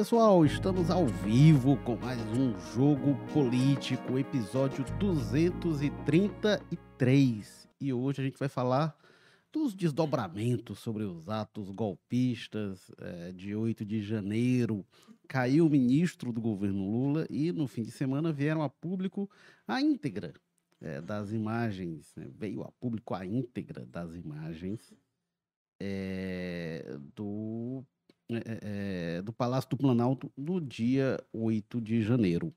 pessoal, estamos ao vivo com mais um Jogo Político, episódio 233. E hoje a gente vai falar dos desdobramentos sobre os atos golpistas é, de 8 de janeiro. Caiu o ministro do governo Lula e no fim de semana vieram a público a íntegra é, das imagens, né? veio a público a íntegra das imagens é, do é, é, do Palácio do Planalto no dia 8 de janeiro.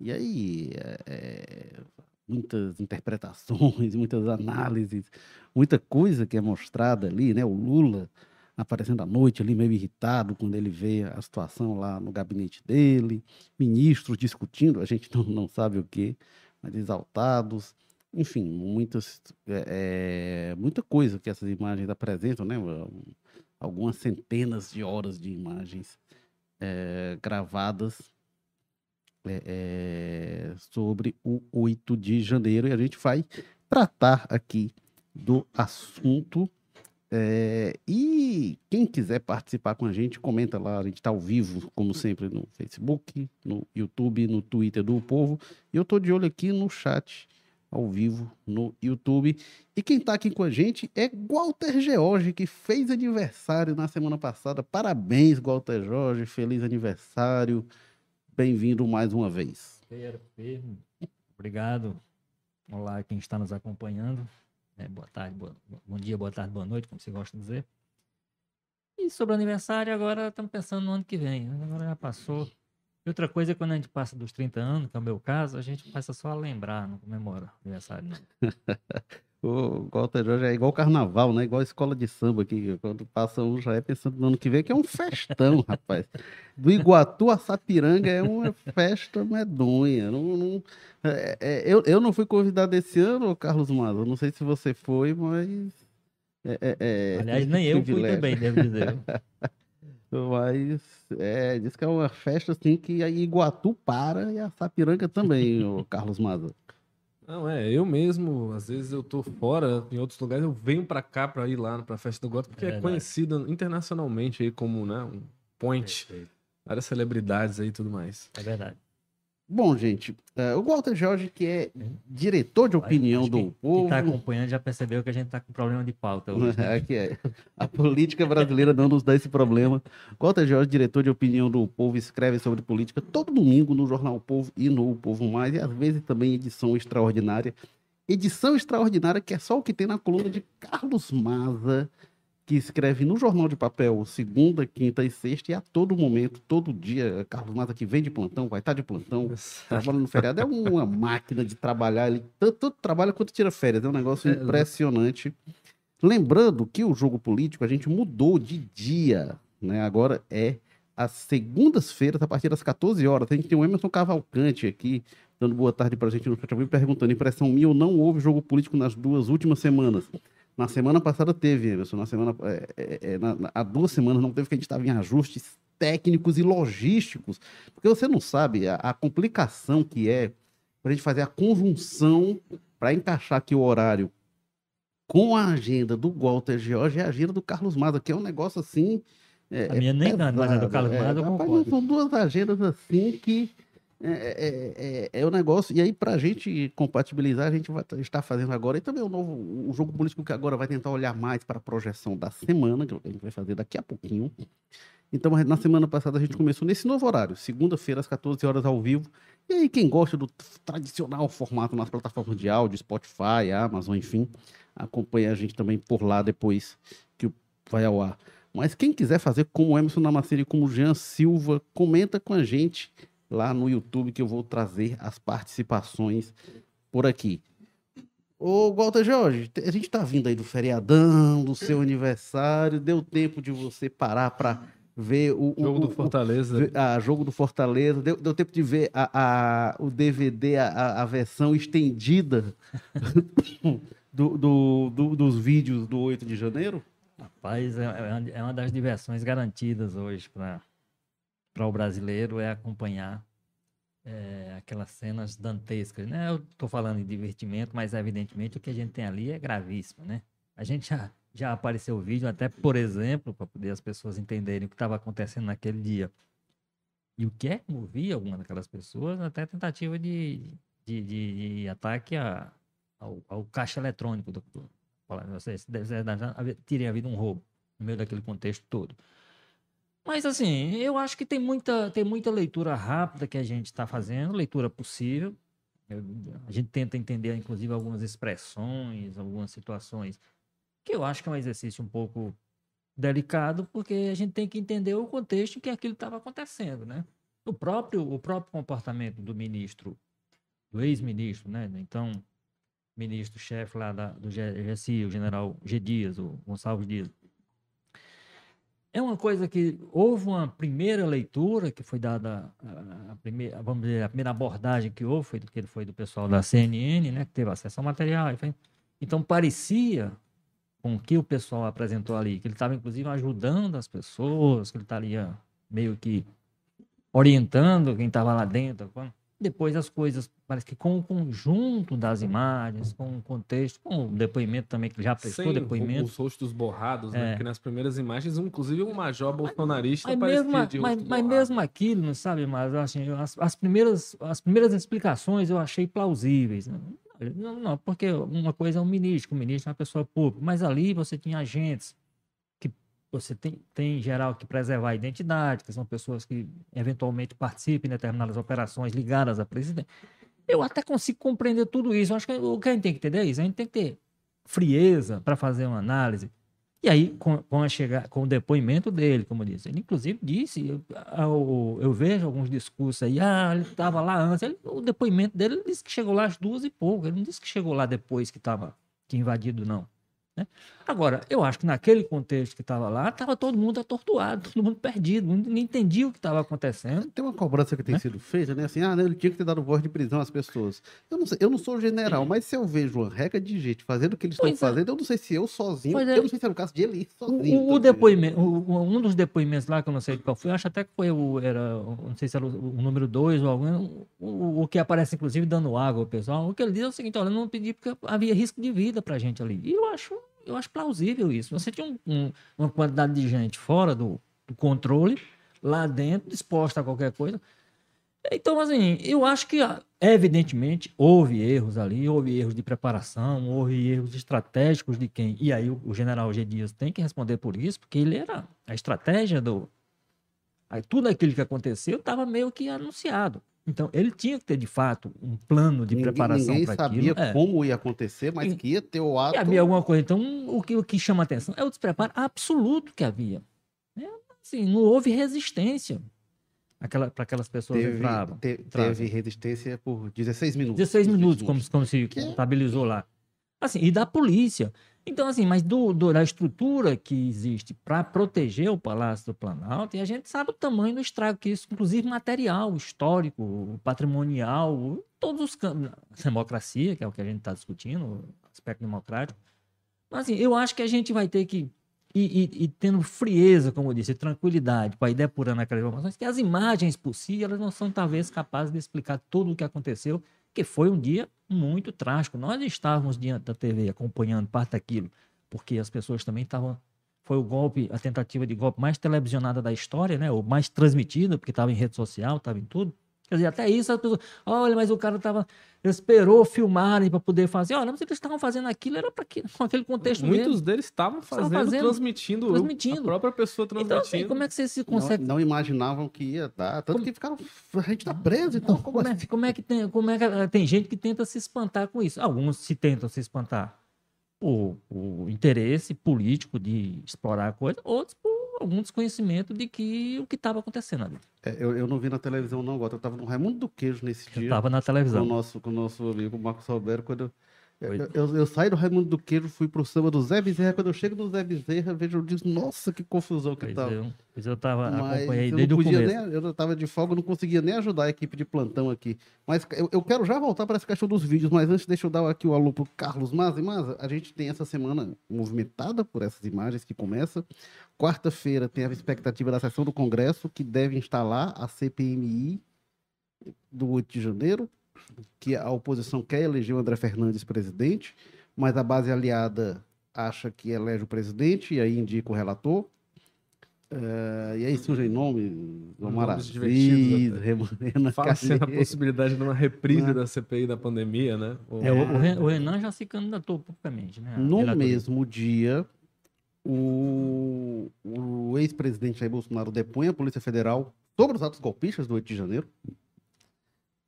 E aí, é, muitas interpretações, muitas análises, muita coisa que é mostrada ali, né? O Lula aparecendo à noite ali meio irritado quando ele vê a situação lá no gabinete dele, ministros discutindo, a gente não, não sabe o que, mas exaltados, enfim, muitas, é, é, muita coisa que essas imagens apresentam, né? Algumas centenas de horas de imagens é, gravadas é, é, sobre o 8 de janeiro e a gente vai tratar aqui do assunto. É, e quem quiser participar com a gente, comenta lá. A gente está ao vivo, como sempre, no Facebook, no YouTube, no Twitter do Povo. E eu estou de olho aqui no chat ao vivo no YouTube. E quem está aqui com a gente é Walter George, que fez aniversário na semana passada. Parabéns, Walter George, feliz aniversário. Bem-vindo mais uma vez. Obrigado. Olá, quem está nos acompanhando. É, boa tarde, boa, bom dia, boa tarde, boa noite, como você gosta de dizer. E sobre o aniversário, agora estamos pensando no ano que vem. Agora já passou. E outra coisa é quando a gente passa dos 30 anos, que é o meu caso, a gente passa só a lembrar, não comemora aniversário. Não. o Walter Jorge é igual carnaval, né? Igual escola de samba aqui. Quando passa um, já é pensando no ano que vem, que é um festão, rapaz. Do Iguatu a Sapiranga é uma festa medonha. Não, não é, é, eu, eu não fui convidado esse ano, Carlos Mazo. Não sei se você foi, mas. É, é, é Aliás, nem eu fui também, devo dizer. Mas é, diz que é uma festa assim que a Iguatu para e a Sapiranga também, o Carlos Maza. Não, é, eu mesmo, às vezes eu tô fora, em outros lugares, eu venho para cá para ir lá pra festa do Guatu, porque é, é conhecida internacionalmente aí como, né, um point. Perfeito. Várias celebridades aí e tudo mais. É verdade. Bom, gente, uh, o Walter Jorge, que é diretor de opinião do povo. Quem está acompanhando já percebeu que a gente está com problema de pauta hoje. Né? É. A política brasileira não nos dá esse problema. Walter Jorge, diretor de opinião do povo, escreve sobre política todo domingo no Jornal o Povo e no o Povo Mais, e às vezes também edição extraordinária. Edição extraordinária que é só o que tem na coluna de Carlos Maza que escreve no jornal de papel segunda, quinta e sexta, e a todo momento, todo dia, Carlos Mata que vem de plantão, vai estar de plantão, trabalha no feriado, é uma máquina de trabalhar, ele tanto, tanto trabalha quanto tira férias, é um negócio é, impressionante. Lembrando que o jogo político a gente mudou de dia, né? Agora é às segundas-feiras, a partir das 14 horas. A gente tem o Emerson Cavalcante aqui, dando boa tarde para a gente no chat, perguntando: impressão minha ou não houve jogo político nas duas últimas semanas? Na semana passada teve, Emerson. Na semana, é, é, é, na, na, há duas semanas não teve, que a gente estava em ajustes técnicos e logísticos. Porque você não sabe a, a complicação que é para a gente fazer a conjunção para encaixar aqui o horário com a agenda do Walter George e a agenda do Carlos Maza, que é um negócio assim. É, a minha nem pesado, mas a do Carlos Maza eu concordo. São duas agendas assim que é, é, é, é, o negócio. E aí, para a gente compatibilizar, a gente vai estar fazendo agora. E também o novo o jogo político que agora vai tentar olhar mais para a projeção da semana, que a gente vai fazer daqui a pouquinho. Então, na semana passada, a gente começou nesse novo horário, segunda-feira, às 14 horas ao vivo. E aí, quem gosta do tradicional formato nas plataformas de áudio, Spotify, Amazon, enfim, acompanha a gente também por lá depois que vai ao ar. Mas quem quiser fazer como o Emerson Namaceri e como Jean Silva, comenta com a gente lá no YouTube que eu vou trazer as participações por aqui. Ô, Walter Jorge, a gente tá vindo aí do feriadão, do seu aniversário, deu tempo de você parar para ver o, jogo o, do Fortaleza. O, a jogo do Fortaleza, deu, deu tempo de ver a, a o DVD, a, a versão estendida do, do, do, dos vídeos do 8 de janeiro? Rapaz, é, é, é uma das diversões garantidas hoje para para o brasileiro é acompanhar é, aquelas cenas dantescas, né? Eu estou falando em divertimento, mas evidentemente o que a gente tem ali é gravíssimo, né? A gente já, já apareceu o vídeo, até por exemplo, para poder as pessoas entenderem o que estava acontecendo naquele dia. E o que é que movia alguma daquelas pessoas até tentativa de, de, de, de ataque a, ao, ao, caixa eletrônico do, do você teria havido um roubo no meio daquele contexto todo. Mas assim, eu acho que tem muita, tem muita leitura rápida que a gente está fazendo, leitura possível. Eu, a gente tenta entender, inclusive, algumas expressões, algumas situações, que eu acho que é um exercício um pouco delicado, porque a gente tem que entender o contexto em que aquilo estava acontecendo, né? O próprio, o próprio comportamento do ministro, do ex-ministro, né? Então, ministro-chefe lá da, do GSI, o general G. Dias, o Gonçalves Dias, é uma coisa que houve uma primeira leitura que foi dada, a, primeira, vamos dizer, a primeira abordagem que houve foi do que foi do pessoal da CNN, né, que teve acesso ao material. Então parecia com o que o pessoal apresentou ali, que ele estava inclusive ajudando as pessoas, que ele estaria meio que orientando quem estava lá dentro. Depois as coisas, parece que com o conjunto das imagens, com o contexto, com o depoimento também, que já prestou Sem depoimento. os rostos borrados, né? É. Porque nas primeiras imagens, inclusive um major bolsonarista Mas parecia mesmo, de mas, mas mesmo aquilo, não sabe, mas assim, as, as, primeiras, as primeiras explicações eu achei plausíveis. né? Não, não, porque uma coisa é um ministro, o ministro é uma pessoa pública, mas ali você tinha agentes você tem, tem em geral que preservar a identidade, que são pessoas que eventualmente participem de determinadas operações ligadas a presidente. Eu até consigo compreender tudo isso. Eu acho que o que a gente tem que entender é isso. A gente tem que ter frieza para fazer uma análise. E aí, com, com, a chegar, com o depoimento dele, como eu disse, ele inclusive disse, eu, eu, eu vejo alguns discursos aí, ah, ele estava lá antes. Ele, o depoimento dele ele disse que chegou lá às duas e pouco. Ele não disse que chegou lá depois que estava que invadido, não. Né? Agora, eu acho que naquele contexto que estava lá, estava todo mundo atordoado, todo mundo perdido, não entendia o que estava acontecendo. Tem uma cobrança que tem Né? sido feita, né? Assim, ah, né, ele tinha que ter dado voz de prisão às pessoas. Eu não, sei, eu não sou general, mas se eu vejo uma regra de gente fazendo o que eles estão Pois é. fazendo, eu não sei se eu sozinho, é. eu não sei se era o caso de ele sozinho. o- o tá depoimento, o- um dos depoimentos lá, que eu não sei qual foi, eu acho até que foi o, era, não sei se era o, o número 2 ou algum, o, o que aparece inclusive dando água ao pessoal, o que ele diz é o seguinte, olha, eu não pedi porque havia risco de vida pra gente ali. E eu acho, eu acho plausível isso. Você tinha um- um- uma quantidade de gente fora do, do controle, lá dentro, disposta a qualquer coisa. Então, assim, eu acho que, evidentemente, houve erros ali, houve erros de preparação, houve erros estratégicos de quem. E aí o, o general G. Dias tem que responder por isso, porque ele era a estratégia do. Aí, tudo aquilo que aconteceu estava meio que anunciado. Então, ele tinha que ter, de fato, um plano de Ninguém- preparação Ninguém para sabia aquilo. É. como ia acontecer, mas E- que ia ter o ato. Havia alguma coisa. Então, o que, o que chama atenção é o despreparo absoluto que havia. É, assim, não houve resistência aquela, para aquelas pessoas Teve, entravam. te- entravam. teve resistência por 16 minutos. 16 minutos, como, como se Que é- contabilizou lá. Assim, e da polícia. Então, assim, mas do, do- da estrutura que existe para proteger o Palácio do Planalto, e a gente sabe o tamanho do estrago que isso, inclusive material, histórico, patrimonial, todos os campos. Democracia, que é o que a gente está discutindo, aspecto democrático. Mas, assim, eu acho que a gente vai ter que e, e- e tendo frieza, como eu disse, tranquilidade para ir depurando aquelas informações, que as imagens por si, elas não são talvez capazes de explicar tudo o que aconteceu, que foi um dia muito trágico. Nós estávamos diante da TV acompanhando parte daquilo, porque as pessoas também estavam. Foi o golpe, a tentativa de golpe mais televisionada da história, né? Ou mais transmitida, porque estava em rede social, estava em tudo. Quer dizer, até isso as pessoas. Olha, mas o cara estava. Esperou filmarem para poder fazer. Olha, mas eles estavam fazendo aquilo, era para aquele contexto Muitos mesmo. deles estavam fazendo, fazendo, transmitindo, transmitindo. a própria pessoa Então, transmitindo. assim, como é que você se Não, consegue. não imaginavam que ia dar. Tanto Como- que ficaram. A gente tá preso, então. Como, Como é, assim? como é que tem, como é que eh, tem gente que tenta se espantar com isso? Alguns se tentam se espantar por, por interesse político de explorar a coisa, outros por algum desconhecimento de que o que estava acontecendo ali. É, eu, eu não vi na televisão, não, Gota. Eu tava no Raimundo do Queijo nesse Eu dia. estava na com o televisão. nosso, com o nosso amigo Marcos Alberto, quando eu, eu, eu, saí do Raimundo do Queijo, fui pro samba do Zé Bezerra, quando eu chego no Zé Bezerra, vejo, eu digo, nossa, que confusão que Pois tava. eu, pois eu tava, Mas acompanhei eu desde o começo. nem, eu estava de folga, não conseguia nem ajudar a equipe de plantão aqui. Mas eu, eu quero já voltar para essa questão dos vídeos, mas antes deixa eu dar aqui o alô pro Carlos Maza. E Maza, a gente tem essa semana movimentada por essas imagens que começa. Quarta-feira tem a expectativa da sessão do Congresso, que deve instalar a CPMI do 8 de janeiro, que a oposição quer eleger o André Fernandes presidente, mas a base aliada acha que elege o presidente e aí indica o relator. Uh, e aí surgem nomes, Omar Aziz, Renan Fala-se a possibilidade de uma reprise né? da CPI da pandemia, né? É, o, o, Renan já se candidatou publicamente, né? No mesmo dia, o, o ex-presidente Jair Bolsonaro depõe a Polícia Federal sobre os atos golpistas do 8 de janeiro.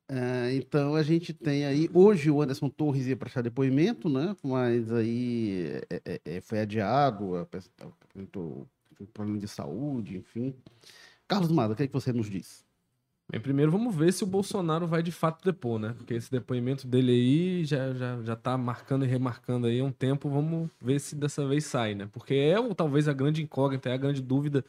Uh, então a gente tem aí, hoje o Anderson Torres ia prestar depoimento, né? Mas aí é, é, é foi adiado, apresentou problema de saúde, enfim. Carlos Mada, o que, é que você nos diz? Bem, primeiro vamos ver se o Bolsonaro vai de fato depor, né? Porque esse depoimento dele aí já, já, já tá marcando e remarcando aí há um tempo. Vamos ver se dessa vez sai, né? Porque é talvez a grande incógnita, é a grande dúvida,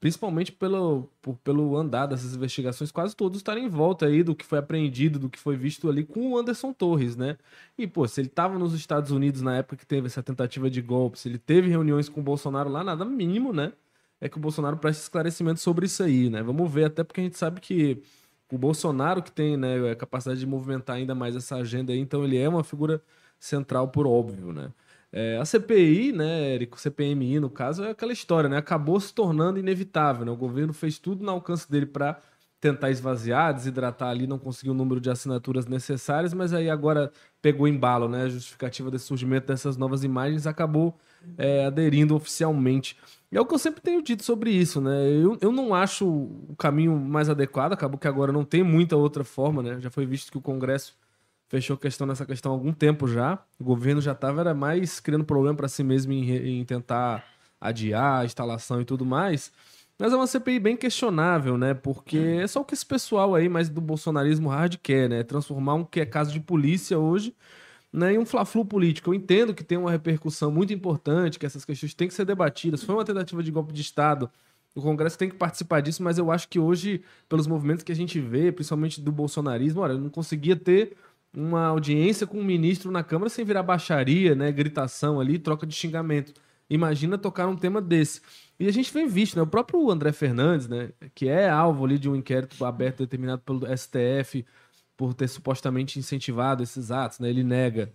principalmente pelo, por, pelo andar dessas investigações, quase todos estarem em volta aí do que foi apreendido, do que foi visto ali com o Anderson Torres, né? E, pô, se ele tava nos Estados Unidos na época que teve essa tentativa de golpe, se ele teve reuniões com o Bolsonaro lá, nada mínimo, né? é que o Bolsonaro preste esclarecimento sobre isso aí, né? Vamos ver, até porque a gente sabe que o Bolsonaro que tem né, a capacidade de movimentar ainda mais essa agenda aí, então ele é uma figura central por óbvio, né? É, a CPI, né, Érico, CPMI no caso, é aquela história, né? Acabou se tornando inevitável, né? O governo fez tudo no alcance dele para tentar esvaziar, desidratar ali, não conseguiu o número de assinaturas necessárias, mas aí agora pegou embalo, né? A justificativa desse surgimento dessas novas imagens acabou é, aderindo oficialmente. E é o que eu sempre tenho dito sobre isso, né? Eu, eu não acho o caminho mais adequado, acabou que agora não tem muita outra forma, né? Já foi visto que o Congresso fechou questão nessa questão há algum tempo já. O governo já estava mais criando problema para si mesmo em, em, tentar adiar a instalação e tudo mais. Mas é uma CPI bem questionável, né? Porque é só o que esse pessoal aí, mais do bolsonarismo hard quer, né? Transformar um que é caso de polícia hoje né, e um fla-flu político. Eu entendo que tem uma repercussão muito importante, que essas questões têm que ser debatidas. Foi uma tentativa de golpe de Estado. O Congresso tem que participar disso, mas eu acho que hoje, pelos movimentos que a gente vê, principalmente do bolsonarismo, olha, não conseguia ter uma audiência com um ministro na Câmara sem virar baixaria, né, gritação ali, troca de xingamento. Imagina tocar um tema desse. E a gente vem visto, né? O próprio André Fernandes, né? Que é alvo ali de um inquérito aberto determinado pelo STF por ter supostamente incentivado esses atos, né? Ele nega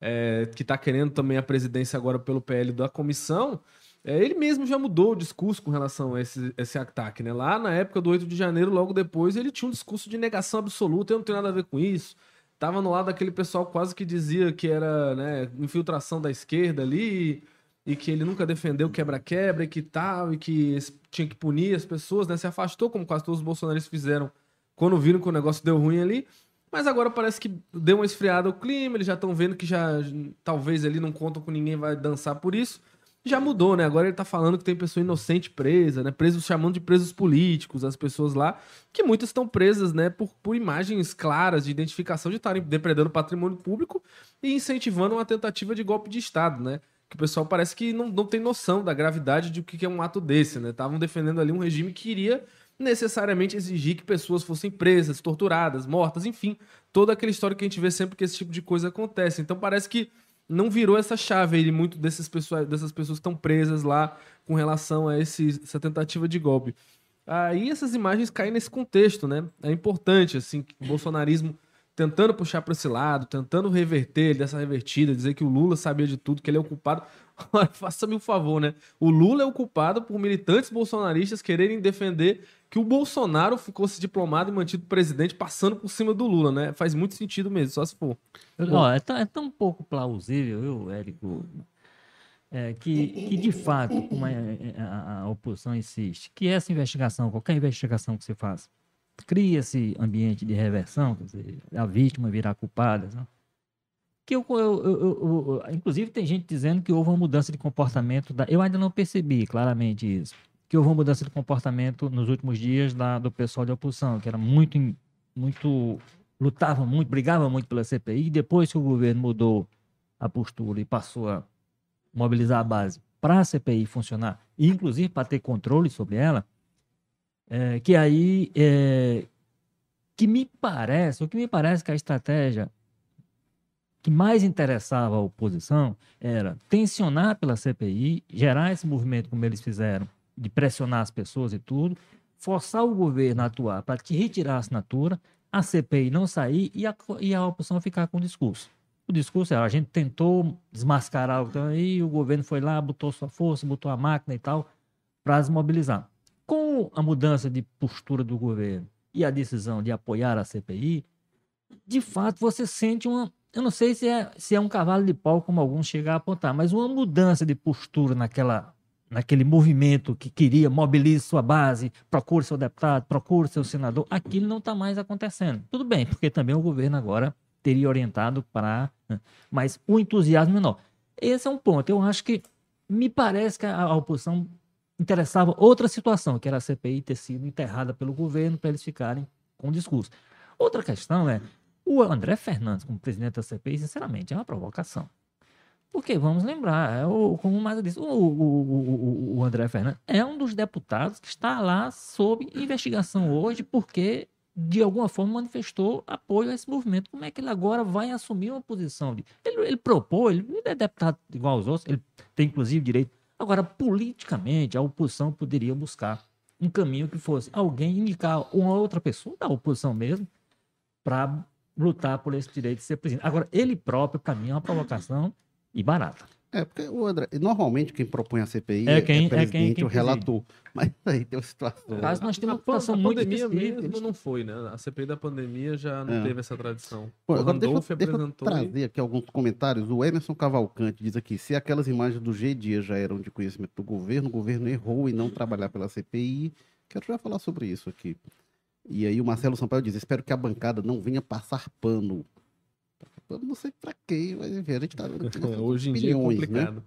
é, que está querendo também a presidência agora pelo PL da comissão. É, ele mesmo já mudou o discurso com relação a esse, esse ataque, né? Lá na época do 8 de janeiro, logo depois, ele tinha um discurso de negação absoluta, eu não tenho nada a ver com isso. Tava no lado daquele pessoal quase que dizia que era né, infiltração da esquerda ali e que ele nunca defendeu quebra-quebra e que tal, e que tinha que punir as pessoas, né? Se afastou, como quase todos os bolsonaristas fizeram quando viram que o negócio deu ruim ali. Mas agora parece que deu uma esfriada o clima, eles já estão vendo que já talvez ele não contam com ninguém vai dançar por isso. Já mudou, né? Agora ele tá falando que tem pessoa inocente presa, né? Presos chamando de presos políticos, as pessoas lá, que muitas estão presas, né, por, por imagens claras de identificação de estarem depredando patrimônio público e incentivando uma tentativa de golpe de Estado, né? Que o pessoal parece que não, não tem noção da gravidade de o que é um ato desse, né? Estavam defendendo ali um regime que iria necessariamente exigir que pessoas fossem presas, torturadas, mortas, enfim, toda aquela história que a gente vê sempre que esse tipo de coisa acontece. Então parece que não virou essa chave aí muito desses pessoas, dessas pessoas estão presas lá com relação a esse, essa tentativa de golpe. Aí essas imagens caem nesse contexto, né? É importante assim o bolsonarismo tentando puxar para esse lado, tentando reverter dessa revertida, dizer que o Lula sabia de tudo, que ele é o culpado. Faça-me um favor, né? O Lula é o culpado por militantes bolsonaristas quererem defender que o Bolsonaro ficou se diplomado e mantido presidente passando por cima do Lula, né? Faz muito sentido mesmo, só se for. Ó, é, tão, é tão pouco plausível, viu, Érico? É, que, que de fato, como a, a, a oposição insiste, que essa investigação, qualquer investigação que você faça, cria esse ambiente de reversão, quer dizer, a vítima virar culpada. Né? Que eu, eu, eu, eu, inclusive, tem gente dizendo que houve uma mudança de comportamento. Da, eu ainda não percebi claramente isso. Que houve uma mudança de comportamento nos últimos dias da, do pessoal de oposição, que era muito, muito. lutava muito, brigava muito pela CPI. E depois que o governo mudou a postura e passou a mobilizar a base para a CPI funcionar, e inclusive para ter controle sobre ela, é, que aí, é, que me parece, o que me parece que a estratégia que mais interessava a oposição era tensionar pela CPI, gerar esse movimento como eles fizeram, de pressionar as pessoas e tudo, forçar o governo a atuar para que retirar a assinatura, a CPI não sair e a, e a oposição ficar com o discurso. O discurso é, a gente tentou desmascarar o então, aí o governo foi lá, botou sua força, botou a máquina e tal, para desmobilizar. com a mudança de postura do governo e a decisão de apoiar a CPI, de fato você sente uma. Eu não sei se é, se é um cavalo de pau, como alguns chegam a apontar, mas uma mudança de postura naquela, naquele movimento que queria mobilize sua base, procure seu deputado, procure seu senador, aquilo não está mais acontecendo. Tudo bem, porque também o governo agora teria orientado para. Mas o entusiasmo menor. Esse é um ponto. Eu acho que me parece que a oposição interessava outra situação, que era a CPI ter sido enterrada pelo governo para eles ficarem com o discurso. Outra questão é, o André Fernandes, como presidente da CPI, sinceramente, é uma provocação. Porque, vamos lembrar, é o, como o Maza disse, o, o, o, André Fernandes é um dos deputados que está lá sob investigação hoje porque, de alguma forma, manifestou apoio a esse movimento. Como é que ele agora vai assumir uma posição? De, ele, ele propôs, ele é deputado igual aos outros, ele tem, inclusive, direito Agora, politicamente, a oposição poderia buscar um caminho que fosse alguém indicar uma outra pessoa da oposição mesmo para lutar por esse direito de ser presidente. Agora, ele próprio, para mim, é uma provocação e barata. É, porque o André, normalmente quem propõe a CPI é, quem, é, presidente, é quem, quem o relator. Mas aí tem uma situação. Caso nós temos uma situação muito pandemia mesmo não foi, né? A CPI da pandemia já não é. teve essa tradição. Pô, o Randolph deixa, apresentou. Deixa eu trazer aqui alguns comentários. O Emerson Cavalcante diz aqui: se aquelas imagens do G-Dia já eram de conhecimento do governo, o governo errou em não trabalhar pela CPI. Quero já falar sobre isso aqui. E aí o Marcelo Sampaio diz: espero que a bancada não venha passar pano não sei pra quê, mas enfim, a gente tá vendo Hoje em dia é né? complicado. Né?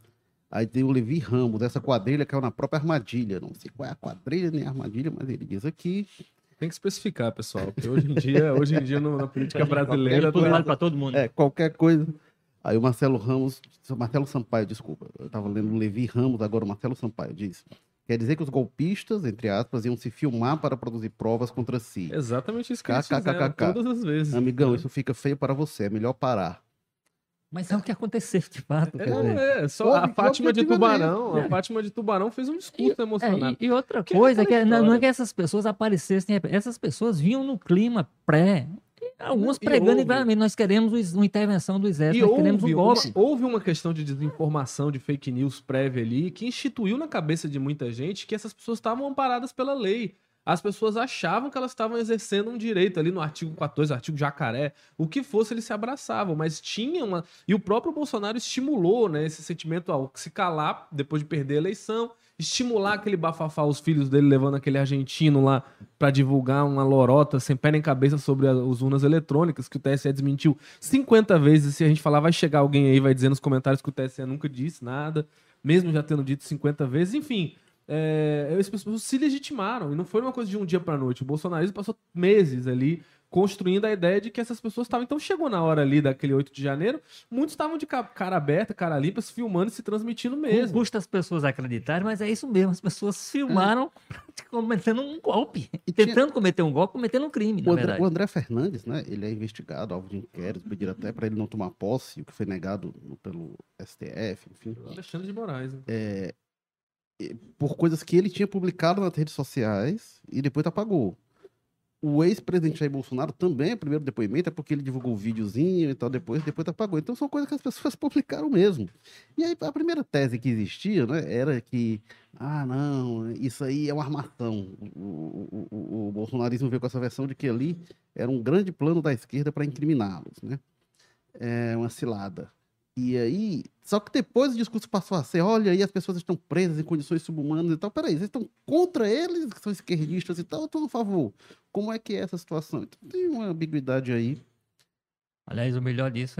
Aí tem o Levi Ramos, essa quadrilha caiu na própria armadilha. Não sei qual é a quadrilha nem a armadilha, mas ele diz aqui. Tem que especificar, pessoal, porque hoje em dia, hoje em dia na política brasileira. Tudo vale para todo mundo. É, qualquer coisa. Aí o Marcelo Ramos, Marcelo Sampaio, desculpa, eu estava lendo o Levi Ramos, agora o Marcelo Sampaio diz. Quer dizer que os golpistas, entre aspas, iam se filmar para produzir provas contra si. Exatamente isso que eles fizeram todas as vezes. Amigão, isso fica feio para você, é melhor parar. Mas é o que aconteceu, de fato. É, é só a Fátima de Tubarão, a Fátima de Tubarão fez um discurso e, emocionado. É, e, e, outra coisa, que, é, não, não, é que essas pessoas aparecessem, essas pessoas vinham no clima pré, Alguns pregando igualmente, nós queremos uma intervenção do exército, e nós queremos um golpe. Uma, houve uma questão de desinformação, de fake news prévia ali, que instituiu na cabeça de muita gente que essas pessoas estavam amparadas pela lei. As pessoas achavam que elas estavam exercendo um direito ali no artigo 14, artigo jacaré, o que fosse eles se abraçavam, mas tinha uma. E o próprio Bolsonaro estimulou né, esse sentimento ao se calar depois de perder a eleição estimular aquele bafafá, os filhos dele levando aquele argentino lá para divulgar uma lorota sem pé nem cabeça sobre as urnas eletrônicas, que o TSE desmentiu 50 vezes. Se a gente falar, vai chegar alguém aí, vai dizer nos comentários que o TSE nunca disse nada, mesmo já tendo dito 50 vezes. Enfim, é, as pessoas se legitimaram e não foi uma coisa de um dia para noite. O bolsonarismo passou meses ali construindo a ideia de que essas pessoas estavam. Então chegou na hora ali daquele 8 de janeiro, muitos estavam de cara aberta, cara limpa, se filmando e se transmitindo mesmo. Custa as pessoas acreditarem, mas é isso mesmo. As pessoas filmaram é. cometendo um golpe. E tentando tinha... cometer um golpe, cometendo um crime. O André, o André, Fernandes, né? Ele é investigado, alvo de inquérito, pediram até para ele não tomar posse, o que foi negado pelo STF, enfim. Alexandre de Moraes. Né? É, por coisas que ele tinha publicado nas redes sociais e depois apagou o ex-presidente Jair Bolsonaro também, o primeiro depoimento, é porque ele divulgou o videozinho e tal, depois, depois apagou. Então são coisas que as pessoas publicaram mesmo. E aí a primeira tese que existia, né, era que, ah, não, isso aí é uma armação. O, o, o, o bolsonarismo veio com essa versão de que ali era um grande plano da esquerda para incriminá-los, né? É uma cilada. E aí, só que depois o discurso passou a ser, olha aí, as pessoas estão presas em condições subhumanas e tal. Peraí, vocês estão contra eles, que são esquerdistas e tal, ou a favor? Como é que é essa situação? Então tem uma ambiguidade aí. Aliás, o melhor disso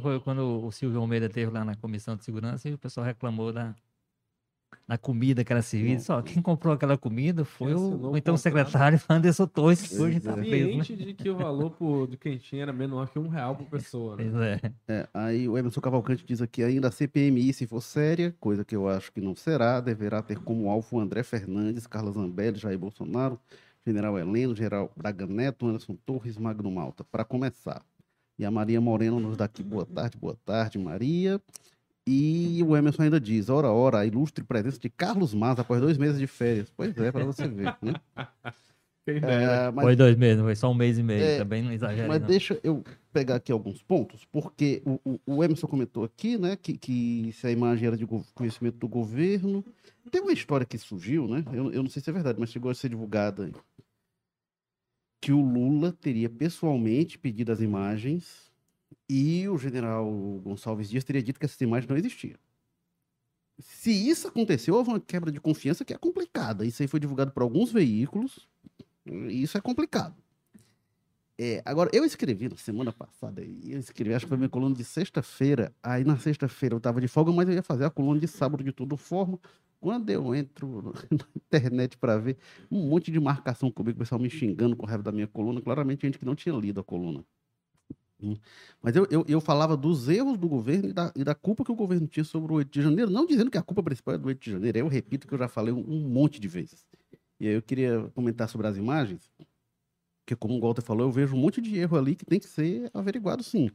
foi quando o Silvio Almeida esteve lá na Comissão de Segurança e o pessoal reclamou da, na comida que era servida. Só quem comprou aquela comida foi o, o então o secretário Anderson Torres, que hoje está preso. Né? de que o valor por, quem tinha era menor que um real por pessoa. Né? Pois é. é. Aí o Emerson Cavalcante diz aqui ainda a CPMI, se for séria, coisa que eu acho que não será, deverá ter como alvo André Fernandes, Carlos Zambelli, Jair Bolsonaro, General Heleno, General Braga Neto, Anderson Torres, Magno Malta. Para começar. E a Maria Moreno nos dá aqui boa tarde, boa tarde, Maria. E o Emerson ainda diz: ora, ora, a ilustre presença de Carlos Maza após dois meses de férias. Pois é, para você ver, né? É, mas, foi dois meses, foi só um mês e meio, é, também não exagera. Mas não. deixa eu pegar aqui alguns pontos, porque o, o, o Emerson comentou aqui, né, que, que se a imagem era de conhecimento do governo. Tem uma história que surgiu, né? Eu, eu não sei se é verdade, mas chegou a ser divulgada que o Lula teria pessoalmente pedido as imagens e o general Gonçalves Dias teria dito que essas imagens não existiam. Se isso aconteceu, houve uma quebra de confiança que é complicada. Isso aí foi divulgado por alguns veículos. E isso é complicado. É, agora, eu escrevi na semana passada, eu escrevi, acho que foi minha coluna de sexta-feira. Aí na sexta-feira eu estava de folga, mas eu ia fazer a coluna de sábado de toda forma. Quando eu entro na internet para ver um monte de marcação comigo, o pessoal me xingando com raiva da minha coluna, claramente gente que não tinha lido a coluna. Mas eu, eu, eu, falava dos erros do governo e da, e da, culpa que o governo tinha sobre o 8 de janeiro, não dizendo que a culpa principal é do 8 de janeiro, eu repito que eu já falei um, um monte de vezes. E aí eu queria comentar sobre as imagens, porque como o Walter falou, eu vejo um monte de erro ali que tem que ser averiguado sim.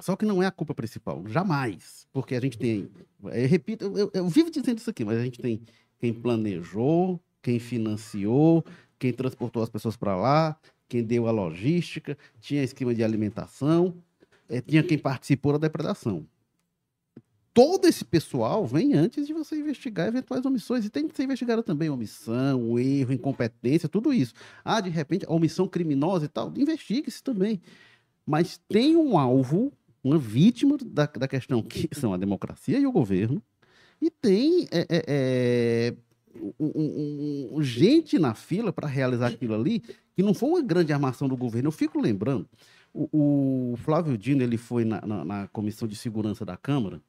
Só que não é a culpa principal, jamais. Porque a gente tem, eu repito, eu, eu vivo dizendo isso aqui, mas a gente tem quem planejou, quem financiou, quem transportou as pessoas para lá, quem deu a logística, tinha esquema de alimentação, é, tinha quem participou da depredação. Todo esse pessoal vem antes de você investigar eventuais omissões. E tem que ser investigada também omissão, erro, incompetência, tudo isso. Ah, de repente, omissão criminosa e tal, investigue-se também. Mas tem um alvo, uma vítima da, da questão que são a democracia e o governo, e tem é, é, um, um, gente na fila para realizar aquilo ali, que não foi uma grande armação do governo. Eu fico lembrando, o, o Flávio Dino ele foi na, na, na, Comissão de Segurança da Câmara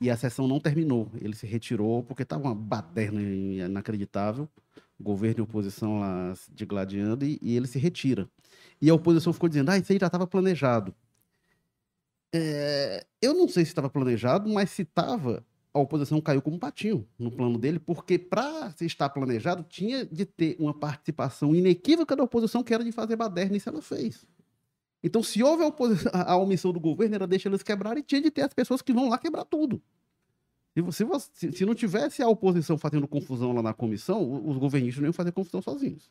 e a sessão não terminou. Ele se retirou porque estava uma baderna inacreditável, governo e oposição lá de gladiando, e, e ele se retira. E a oposição ficou dizendo, ah, isso aí já estava planejado. É, eu não sei se estava planejado, mas se estava, a oposição caiu como um patinho no plano dele, porque para estar planejado tinha de ter uma participação inequívoca da oposição, que era de fazer baderna, e isso ela fez. Então, se houve a, a omissão do governo, era deixar eles quebrarem, e tinha de ter as pessoas que vão lá quebrar tudo. Se, se, se não tivesse a oposição fazendo confusão lá na comissão, os governistas não iam fazer confusão sozinhos.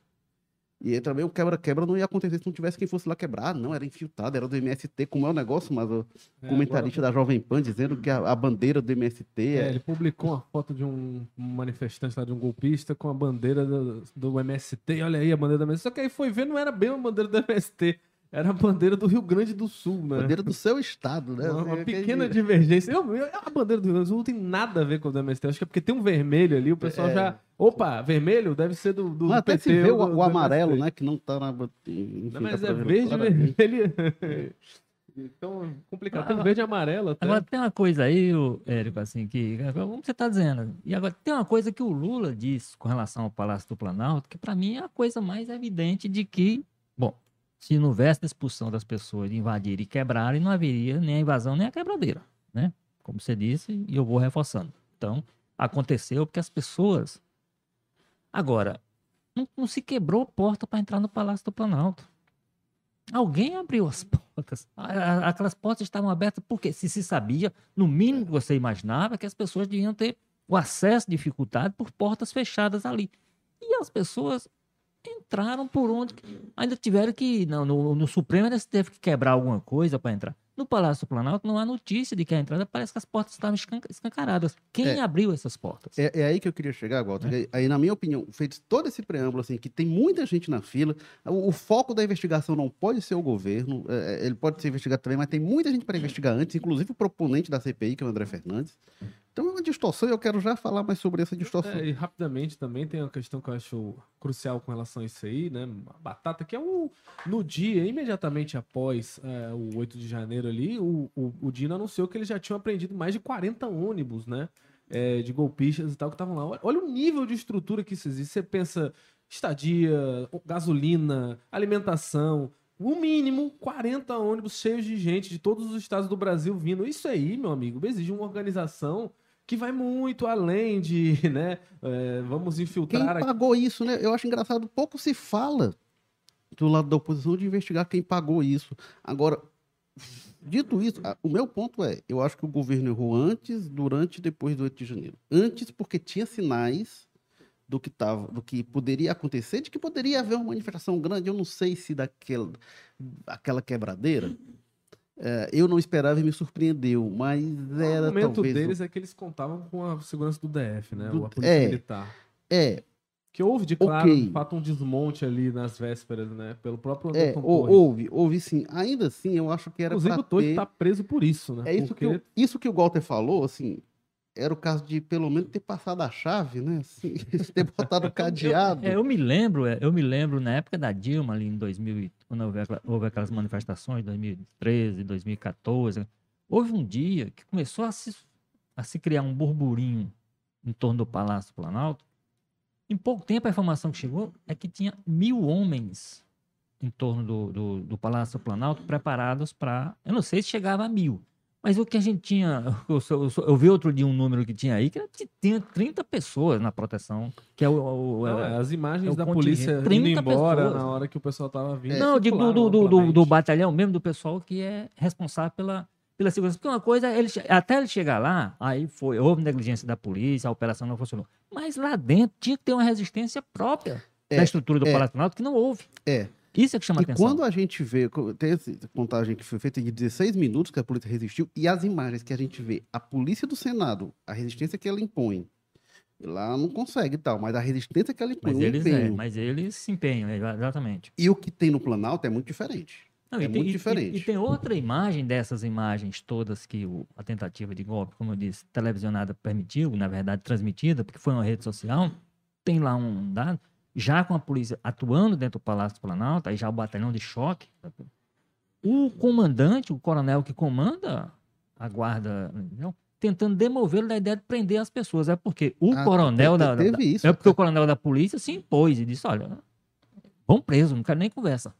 E também o quebra-quebra não ia acontecer se não tivesse quem fosse lá quebrar. Não, era infiltrado, era do MST, como é o negócio, mas o é, comentarista agora... da Jovem Pan dizendo que a, a bandeira do MST é... é... Ele publicou uma foto de um manifestante lá, de um golpista, com a bandeira do, do MST. Olha aí a bandeira do MST. Só que aí foi ver, não era bem a bandeira do MST. Era a bandeira do Rio Grande do Sul, né? Bandeira do seu estado, né? Uma, uma pequena divergência. Eu, eu, a bandeira do Rio Grande do Sul não tem nada a ver com o do MST. Acho que é porque tem um vermelho ali, o pessoal é. já. Opa, vermelho deve ser do, do, até PT. Se vê o, do, o amarelo, né? Que não tá na. Enfim, não, mas é verde e vermelho. Então, complicado. Tem verde e amarelo até. Agora, tem uma coisa aí, Érico, assim, que. Como você está dizendo? E agora, tem uma coisa que o Lula disse com relação ao Palácio do Planalto, que para mim é a coisa mais evidente de que, se não houvesse a expulsão das pessoas de invadir e quebrarem, não haveria nem a invasão nem a quebradeira, né? Como você disse, e eu vou reforçando. Então, aconteceu porque as pessoas. Agora, não, não se quebrou porta para entrar no Palácio do Planalto. Alguém abriu as portas. Aquelas portas estavam abertas porque se se sabia, no mínimo você imaginava, que as pessoas deviam ter o acesso dificultado por portas fechadas ali. E as pessoas entraram por onde. Ainda tiveram que. Não, no, no Supremo ainda teve que quebrar alguma coisa para entrar. No Palácio do Planalto não há notícia de que a entrada parece que as portas estavam escancaradas. Quem é, abriu essas portas? É, é, aí que eu queria chegar, Walter. É. Aí, na minha opinião, feito todo esse preâmbulo, assim, que tem muita gente na fila, o, o foco da investigação não pode ser o governo, é, é ele pode ser investigado também, mas tem muita gente para investigar antes, inclusive o proponente da CPI, que é o André Fernandes. Então é uma distorção e eu quero já falar mais sobre essa distorção. É, e rapidamente também tem uma questão que eu acho crucial com relação a isso aí, né? A batata, que é o, no dia, imediatamente após é, o 8 de janeiro ali, o, o, o Dino anunciou que eles já tinham apreendido mais de 40 ônibus, né? É, de golpistas e tal que estavam lá. Olha o nível de estrutura que isso existe. Você pensa estadia, gasolina, alimentação, o mínimo 40 ônibus cheios de gente de todos os estados do Brasil vindo. Isso aí, meu amigo, exige uma organização que vai muito além de, né, é, vamos infiltrar... Quem pagou isso, né? Eu acho engraçado, pouco se fala do lado da oposição de investigar quem pagou isso. Agora, dito isso, o meu ponto é, eu acho que o governo errou antes, durante e depois do 8 de janeiro. Antes, porque tinha sinais do que tava, do que poderia acontecer, de que poderia haver uma manifestação grande. Eu não sei se daquela aquela quebradeira. É, eu não esperava e me surpreendeu, mas era. O argumento talvez, deles é que eles contavam com a segurança do DF, né? Do- a polícia é. militar. É, Que houve, de claro, Ok. de fato, um desmonte ali nas vésperas, né? Pelo próprio é, Anderson Torres. houve, houve sim. Ainda assim, eu acho que era Inclusive, o Torres ter... tá preso por isso, né? É isso Porque que, eu- isso que o Walter falou, assim, era o caso de pelo menos ter passado a chave, né? Assim, ter botado o cadeado. É, eu me lembro, é, eu me lembro na época da Dilma, ali em 2000, e- quando houve, houve aquelas manifestações, 2013, 2014, houve um dia que começou a se, a se criar um burburinho em torno do Palácio do Planalto. Em pouco tempo, a informação que chegou é que tinha mil homens em torno do, do, do Palácio do Planalto preparados para. Eu não sei se chegava a mil. Mas o que a gente tinha. Eu, eu, sou- eu vi outro dia um número que tinha aí, que era que tinha 30 pessoas na proteção. Que é o. o- Não, é- é, as imagens é o da polícia indo 30 embora pessoas. na hora que o pessoal tava vindo. Não, eu digo do, do, do, do, batalhão mesmo, do pessoal que é responsável pela, pela segurança. Porque uma coisa, é ele, até ele chegar lá, aí foi, houve negligência da polícia, a operação não funcionou. Mas lá dentro tinha que ter uma resistência própria É, da estrutura do é. Palácio Planalto que não houve. É. Isso é que chama E atenção. quando a gente vê, tem essa contagem que foi feita de 16 minutos que a polícia resistiu, e as imagens que a gente vê, a polícia do Senado, a resistência que ela impõe, lá não consegue e tal, mas a resistência que ela impõe, Mas eles, é, empenho, mas eles se empenham, é, exatamente. e o que tem no Planalto é muito diferente. Não, É e tem, muito e- e- diferente. E, tem outra imagem dessas imagens todas que o- a tentativa de golpe, como eu disse, televisionada permitiu, na verdade transmitida, porque foi uma rede social. Tem lá um dado, já com a polícia atuando dentro do Palácio do Planalto, aí já o batalhão de choque. O comandante, o coronel que comanda a guarda, tentando demovê-lo da ideia de prender as pessoas. É porque o Ah, coronel da, da- isso. é porque o coronel da polícia se impôs e disse: olha, vão preso, não quero nem conversa.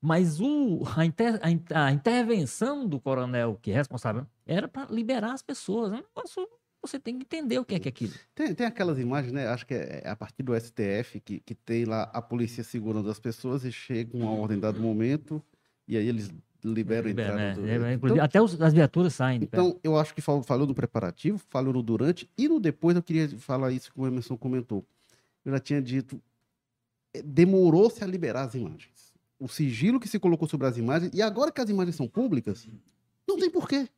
Mas o, a, inter- a a intervenção do coronel, que é responsável, era para liberar as pessoas. É um negócio, você tem que entender o que é, que é aquilo. Tem, tem aquelas imagens, né? Acho que é a partir do STF que, que tem lá a polícia segurando as pessoas e chega uma ordem em dado momento e aí eles liberam Libera, entrada. né? do- É, Então, até os- as viaturas saem. Então, eu acho que fal- falou no preparativo, falou no durante e no depois eu queria falar isso que o Emerson comentou. Eu já tinha dito, eh, demorou-se a liberar as imagens. O sigilo que se colocou sobre as imagens, e agora que as imagens são públicas, não tem porquê.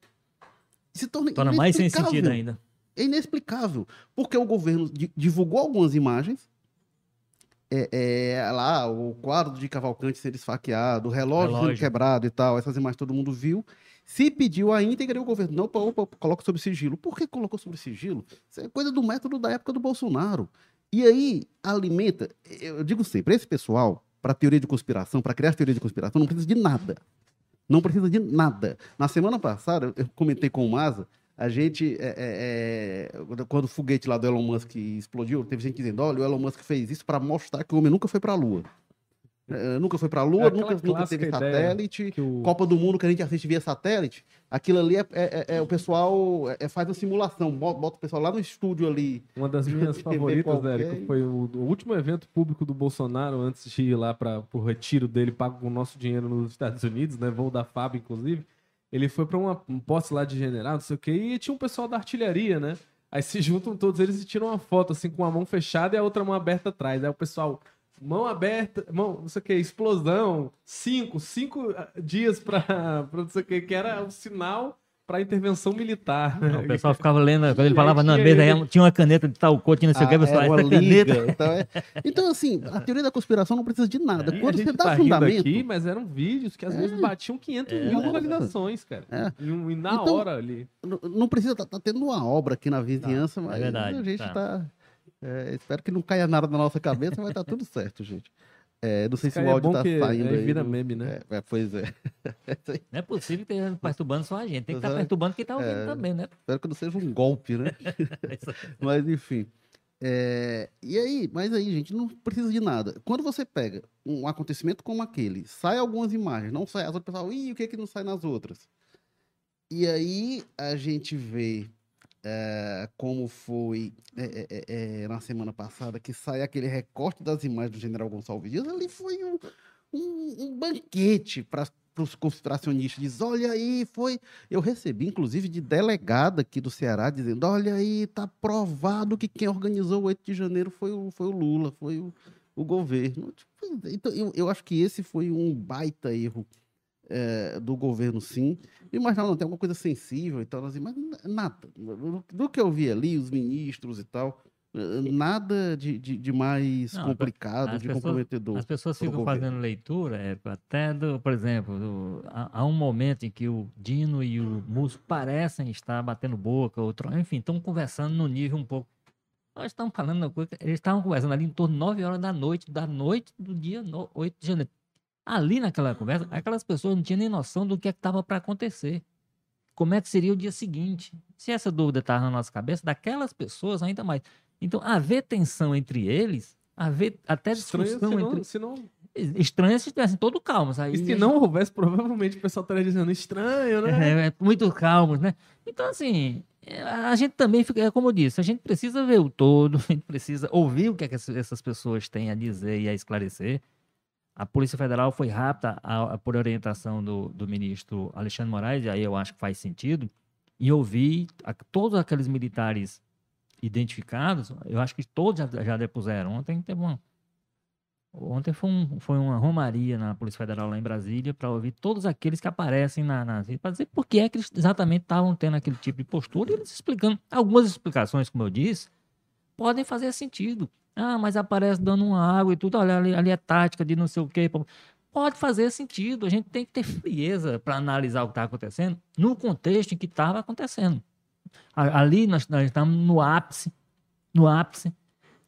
Se torna, Torna mais sem sentido ainda. É inexplicável. Porque o governo di- divulgou algumas imagens. É, é, lá, o quadro de Cavalcante ser esfaqueado, o relógio, sendo Relógio. quebrado e tal, essas imagens todo mundo viu. Se pediu a íntegra, e o governo, não, opa, opa, coloca sobre sigilo. Por que colocou sobre sigilo? Isso é coisa do método da época do Bolsonaro. E aí, alimenta. Eu eu digo sempre, esse pessoal, para teoria de conspiração, para criar teoria de conspiração, não precisa de nada. Não precisa de nada. Na semana passada, eu comentei com o Maza, a gente, é, é, é, quando- o foguete lá do Elon Musk explodiu, teve gente dizendo, olha, o Elon Musk fez isso para mostrar que o homem nunca foi para a Lua. É, nunca foi para a Lua, É nunca, nunca teve satélite. O... Copa do Mundo que a gente assiste via satélite, aquilo ali é, é- o pessoal faz uma simulação, bo- bota o pessoal lá no estúdio ali. Uma das minhas favoritas. Érico, foi o, o último evento público do Bolsonaro antes de ir lá para o retiro dele, pago com o nosso dinheiro nos Estados Unidos, né? Voo da FAB, inclusive. Ele foi para um poste lá de general, não sei o quê, e tinha um pessoal da artilharia, né? Aí se juntam todos eles e tiram uma foto, assim, com a mão fechada e a outra mão aberta atrás. Aí o pessoal, mão aberta, mão, não sei o que, explosão, cinco, cinco ah, dias pra não sei o que, que era o sinal pra intervenção militar. né? O pessoal ficava lendo, quando ele falava na tinha mesa, tinha uma caneta de tal cor, tinha não sei o que, Ah, pessoal, é essa caneta. liga, Então, é- então, assim, a teoria da conspiração não precisa de nada. E Quando você dá tá fundamento. aqui, mas eram vídeos que às vezes batiam 500 mil nossa. visualizações, cara. É. E, e na Então, hora ali. Não, precisa estar tendo uma obra aqui na vizinhança, mas verdade, a gente tá. tá. é, espero que não caia nada na nossa cabeça, vai estar tudo certo, gente. É, não sei se Cara, o é áudio bom tá que saindo aí aí. vira meme, né? É, é, pois é. Não é possível que esteja perturbando só a gente. Tem que estar Exato. perturbando quem está ouvindo É. também, né? Espero que não seja um golpe, né? Mas enfim. É, e aí, mas aí, gente, não precisa de nada. Quando você pega um acontecimento como aquele, sai algumas imagens, não sai as outras, pessoal, ih, o que é que não sai nas outras? E aí a gente vê é, como foi é, é, na semana passada, que sai aquele recorte das imagens do general Gonçalves Dias, ali foi um, um- um banquete para para os conspiracionistas, diz, olha aí, foi... Eu recebi, inclusive, de delegada aqui do Ceará, dizendo, olha aí, tá provado que quem organizou o 8 de janeiro foi o, foi o Lula, foi o, o governo. Tipo, então, eu, eu acho que esse foi um baita erro é, do governo, sim. Eu imaginava, não, tem alguma coisa sensível e tal, assim, mas nada. Do que eu vi ali, os ministros e tal, nada de, de, de mais não, complicado, de pessoas, comprometedor. As pessoas ficam fazendo leitura, é, até, do, por exemplo, do, há, há, um momento em que o Dino e o Musso parecem estar batendo boca, outro, enfim, estão conversando no nível um pouco. Nós estamos falando, eles estavam conversando ali em torno de 9 horas da noite, da noite do dia 8 de janeiro. Ali naquela conversa, aquelas pessoas não tinham nem noção do que é estava para acontecer. Como é que seria o dia seguinte? Se essa dúvida estava na nossa cabeça, daquelas pessoas ainda mais. Então, haver tensão entre eles, haver até discussão Estranho, entre... Se não... Estranho se estivessem todo calmos. Aí, e se não houvesse, provavelmente o pessoal estaria dizendo estranho, né? É, é, muito calmos, né? Então, assim, a gente também fica, é como eu disse, a gente precisa ver o todo, a gente precisa ouvir o que, é que essas pessoas têm a dizer e a esclarecer. A Polícia Federal foi rápida a, a, por orientação do, do ministro Alexandre Moraes, e aí eu acho que faz sentido, e ouvir todos aqueles militares identificados, eu acho que todos já, já depuseram. Ontem teve uma. Ontem foi, um, foi uma romaria na Polícia Federal lá em Brasília para ouvir todos aqueles que aparecem na, na para dizer por que é que eles exatamente estavam tendo aquele tipo de postura e eles explicando. Algumas explicações, como eu disse, podem fazer sentido. Ah, mas aparece dando uma água e tudo, olha, ali, ali é tática de não sei o quê. Pode fazer sentido. A gente tem que ter frieza para analisar o que está acontecendo no contexto em que estava acontecendo. Ali nós, nós estamos no ápice, no ápice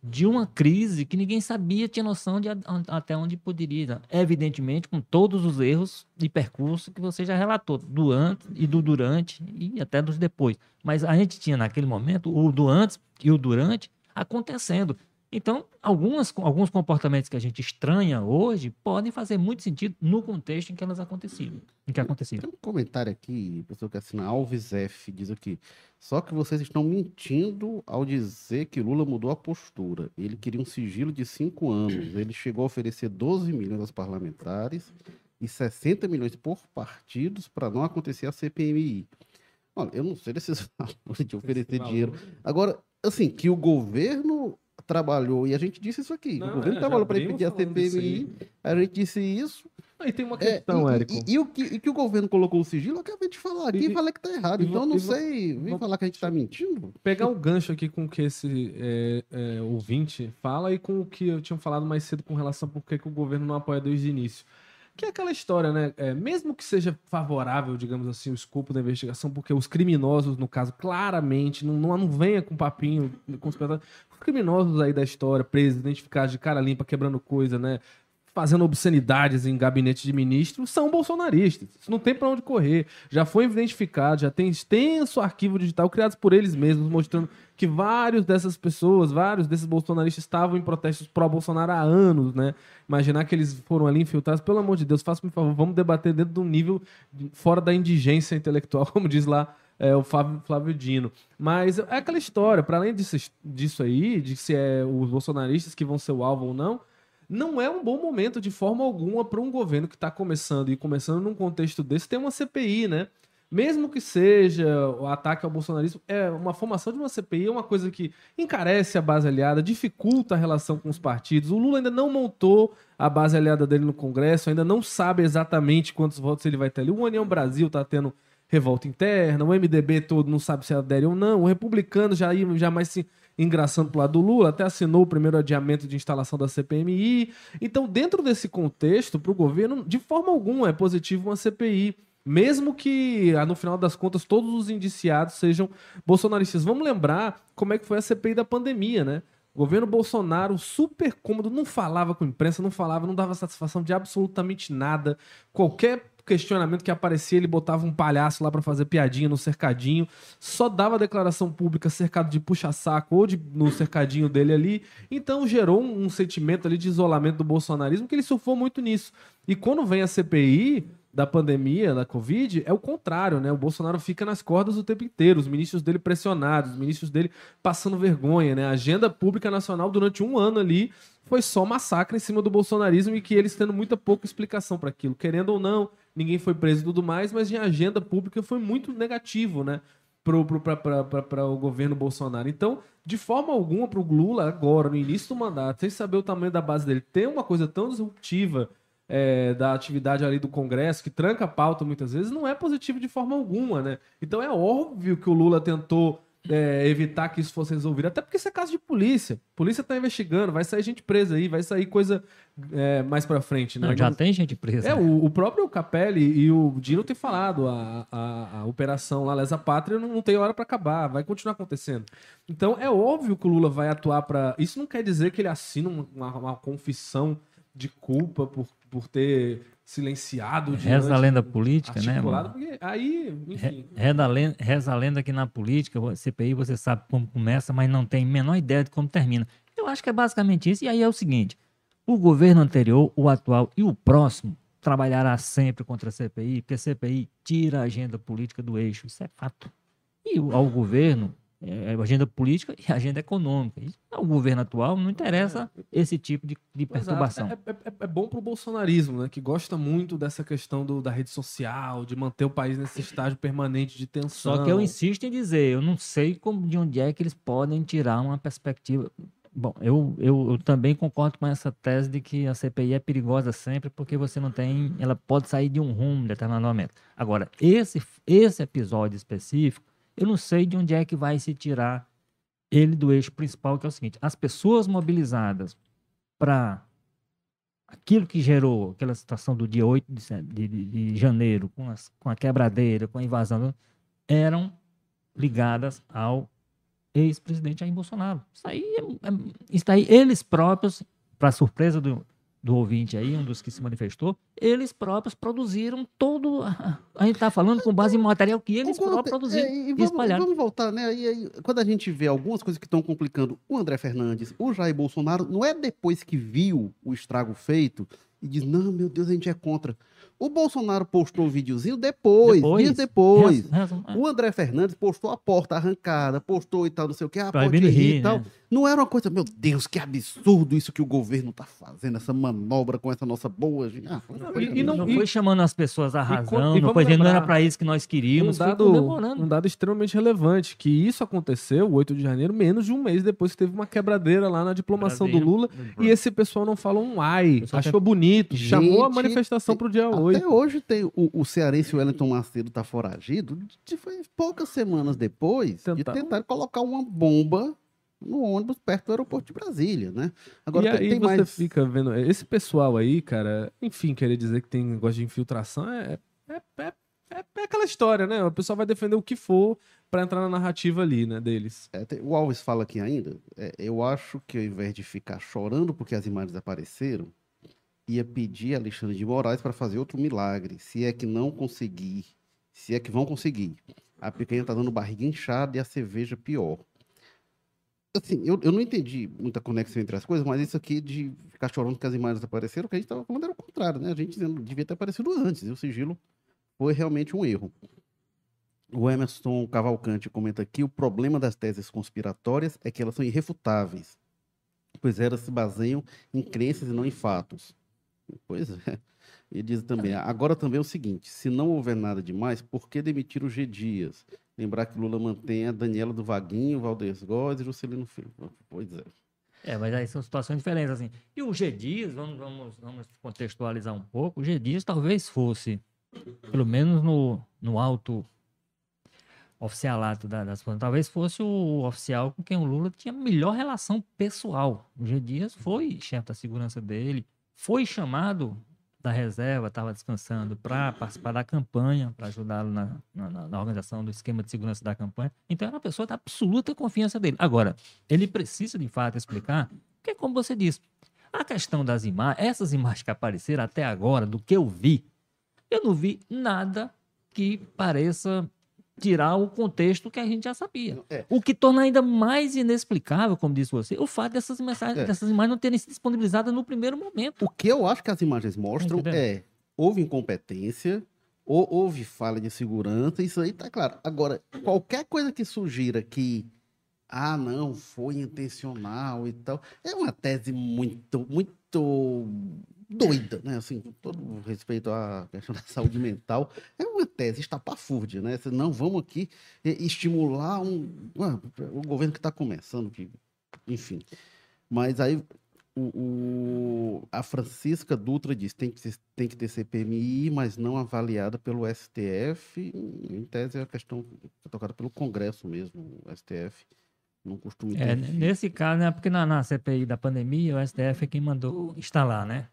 de uma crise que ninguém sabia, tinha noção de até onde poderia. Evidentemente, com todos os erros de percurso que você já relatou, do antes e do durante e até dos depois. Mas a gente tinha naquele momento o do antes e o durante acontecendo. Então, algumas, alguns comportamentos que a gente estranha hoje podem fazer muito sentido no contexto em que elas aconteciam. Em que aconteciam. Tem um comentário aqui, pessoa que assina Alves F, diz aqui. Só que vocês estão mentindo ao dizer que Lula mudou a postura. Ele queria um sigilo de cinco anos. Ele chegou a oferecer 12 milhões aos parlamentares e 60 milhões por partidos para não acontecer a CPMI. Olha, eu não sei desses valores de oferecer dinheiro. Agora, assim, que o governo trabalhou, e a gente disse isso aqui, não, o governo é, trabalhou para impedir a CPMI, a gente disse isso. Aí tem uma é, questão, é, Érico. E, e, e, o que, e que o governo colocou o sigilo, eu acabei de falar aqui e, e falei que tá errado. então, não sei, vem falar que a gente tá mentindo. Pegar o gancho aqui com o que esse é, é, ouvinte fala e com o que eu tinha falado mais cedo com relação a por que o governo não apoia desde o início. Que é aquela história, né? É, mesmo que seja favorável, digamos assim, o escopo da investigação, porque os criminosos, no caso, claramente, não, não, não venha com papinho conspiratório. Os criminosos aí da história, presos, identificados de cara limpa, quebrando coisa, né? Fazendo obscenidades em gabinete de ministros são bolsonaristas. Isso não tem para onde correr. Já foi identificado, já tem extenso arquivo digital criado por eles mesmos, mostrando que vários dessas pessoas, vários desses bolsonaristas estavam em protestos pró-Bolsonaro há anos, né? Imaginar que eles foram ali infiltrados, pelo amor de Deus, faça-me favor, vamos debater dentro de um nível fora da indigência intelectual, como diz lá é, o Flávio, Flávio Dino. Mas é aquela história, para além disso, disso aí, de se é os bolsonaristas que vão ser o alvo ou não, não é um bom momento de forma alguma para um governo que está começando e começando num contexto desse ter uma CPI, né? Mesmo que seja o ataque ao bolsonarismo, é uma formação de uma CPI é uma coisa que encarece a base aliada, dificulta a relação com os partidos. O Lula ainda não montou a base aliada dele no Congresso, ainda não sabe exatamente quantos votos ele vai ter ali. O União Brasil está tendo revolta interna, o MDB todo não sabe se adere ou não, o republicano já, já mais se engraçando pro lado do Lula, até assinou o primeiro adiamento de instalação da CPMI. Então, dentro desse contexto, para o governo, de forma alguma é positivo uma CPI. Mesmo que, ah, no final das contas, todos os indiciados sejam bolsonaristas. Vamos lembrar como é que foi a CPI da pandemia, né? O governo Bolsonaro, super cômodo, não falava com a imprensa, não falava, não dava satisfação de absolutamente nada. Qualquer questionamento que aparecia, ele botava um palhaço lá para fazer piadinha no cercadinho, só dava declaração pública cercado de puxa-saco ou de, no cercadinho dele ali. Então gerou um, um, sentimento ali de isolamento do bolsonarismo que ele surfou muito nisso. E quando vem a CPI da pandemia, da Covid, é o contrário, né? O Bolsonaro fica nas cordas o tempo inteiro, os ministros dele pressionados, os ministros dele passando vergonha, né? A agenda pública nacional durante um ano ali foi só massacre em cima do bolsonarismo e que eles tendo muita pouca explicação para aquilo. Querendo ou não, ninguém foi preso e tudo mais, mas em agenda pública foi muito negativo, né? Para o governo Bolsonaro. Então, de forma alguma, para o Lula, agora, no início do mandato, sem saber o tamanho da base dele, ter uma coisa tão disruptiva é, da atividade ali do Congresso, que tranca a pauta muitas vezes, não é positivo de forma alguma, né? Então é óbvio que o Lula tentou é, evitar que isso fosse resolvido. Até porque isso é caso de polícia. A polícia está investigando, vai sair gente presa aí, vai sair coisa é, mais para frente. Né? Não, já tem gente presa. É, o, o, próprio Capelli e o Dino têm falado, a, a, a operação lá, Lesa Pátria, não, não tem hora para acabar, vai continuar acontecendo. Então é óbvio que o Lula vai atuar para. Isso não quer dizer que ele assina uma, uma confissão de culpa por, por ter silenciado. Reza a lenda política, né? Porque aí, enfim. Reza a, lenda, reza a lenda que na política, CPI você sabe como começa, mas não tem a menor ideia de como termina. Eu acho que é basicamente isso. E aí é o seguinte: o governo anterior, o atual e o próximo trabalhará sempre contra a CPI, porque a CPI tira a agenda política do eixo. Isso é fato. E ao governo, é, é agenda política e agenda econômica. Ao governo atual não interessa esse tipo de, de perturbação. É, é, é, é bom para o bolsonarismo, né, que gosta muito dessa questão do, da rede social, de manter o país nesse estágio permanente de tensão. Só que eu insisto em dizer, eu não sei como, de onde é que eles podem tirar uma perspectiva. Bom, eu, eu, eu, também concordo com essa tese de que a CPI é perigosa sempre porque você não tem. Ela pode sair de um rumo em determinado momento. Agora, esse, esse episódio específico eu não sei de onde é que vai se tirar ele do eixo principal, que é o seguinte: as pessoas mobilizadas para aquilo que gerou aquela situação do dia 8 de, de, de janeiro, com, as, com a quebradeira, com a invasão, eram ligadas ao ex-presidente Jair Bolsonaro. Isso aí, é, é, isso aí eles próprios, para surpresa do, do ouvinte aí, um dos que se manifestou, eles próprios produziram todo. A gente está falando com base em material que eles próprios produziram é, e, vamos, espalharam. Vamos voltar, né? E aí, quando a gente vê algumas coisas que estão complicando o André Fernandes, o Jair Bolsonaro, não é depois que viu o estrago feito e diz: não, meu Deus, a gente é contra. O Bolsonaro postou o um videozinho depois, depois, dias depois. O André Fernandes postou a porta arrancada, postou e tal, não sei o que, a porta rir, e tal. Né? Não era uma coisa, meu Deus, que absurdo isso que o governo tá fazendo, essa manobra com essa nossa boa. Ah, e, e, não, não e, foi chamando as pessoas à razão, não foi dizendo não era para isso que nós queríamos. Um dado, um dado extremamente relevante, que isso aconteceu, 8 de janeiro, menos de um mês depois que teve uma quebradeira lá na diplomação Brasil. do Lula, e esse pessoal não falou um ai, achou bonito, Gente, chamou a manifestação pro dia 8. Até hoje tem o, o cearense Wellington Macedo tá foragido, de, foi poucas semanas depois Tentar. de tentar colocar uma bomba no ônibus perto do aeroporto de Brasília, né? Agora, e aí tem você mais... fica vendo, esse pessoal aí, cara, enfim, querer dizer que tem negócio de infiltração é, é, é, é, é aquela história, né? O pessoal vai defender o que for para entrar na narrativa ali, né, deles. É, tem, o Alves fala aqui ainda, é, eu acho que ao invés de ficar chorando porque as imagens apareceram, ia pedir a Alexandre de Moraes para fazer outro milagre, se é que não conseguir, se é que vão conseguir. A pequena tá dando barriga inchada e a cerveja pior assim, eu, eu não entendi muita conexão entre as coisas, mas isso aqui de ficar chorando que as imagens apareceram, que a gente estava falando era o contrário, né? A gente devia ter aparecido antes, e o sigilo foi realmente um erro. O Emerson Cavalcante comenta aqui: o problema das teses conspiratórias é que elas são irrefutáveis, pois elas se baseiam em crenças e não em fatos. Pois é. Ele diz também: agora também é o seguinte: se não houver nada demais, por que demitir o G. Dias? Lembrar que Lula mantém a Daniela do Vaguinho, Valdez Góes e Juscelino Filho. Pois é. É, mas aí são situações diferentes, assim. E o G Dias, vamos, vamos, vamos contextualizar um pouco, o G Dias talvez fosse, pelo menos no, no alto oficialato da, das coisas, talvez fosse o oficial com quem o Lula tinha melhor relação pessoal. O G Dias foi chefe da segurança dele, foi chamado da reserva estava descansando para participar da campanha, para ajudá-lo na, na, na, organização do esquema de segurança da campanha. Então era uma pessoa da absoluta confiança dele. Agora, ele precisa de fato explicar, porque como você disse, a questão das imagens, essas imagens que apareceram até agora, do que eu vi, eu não vi nada que pareça tirar o contexto que a gente já sabia. É. O que torna ainda mais inexplicável, como disse você, o fato dessas, mensagens, é. dessas imagens não terem sido disponibilizadas no primeiro momento. O que eu acho que as imagens mostram é houve incompetência, ou houve falha de segurança, isso aí tá claro. Agora, qualquer coisa que sugira que ah, não, foi intencional e tal, é uma tese muito, muito doida, né? Assim, com todo respeito à questão da saúde mental, é uma tese estapafúrdia, né? Não, vamos aqui estimular um, o governo que está começando, que, enfim. Mas aí o, o, a Francisca Dutra diz tem que, tem que ter CPMI, mas não avaliada pelo STF. Em tese, é a questão tocada pelo Congresso mesmo, o STF. Não costuma é, Nesse caso, né, porque na, na, CPI da pandemia, o STF é quem mandou instalar, né?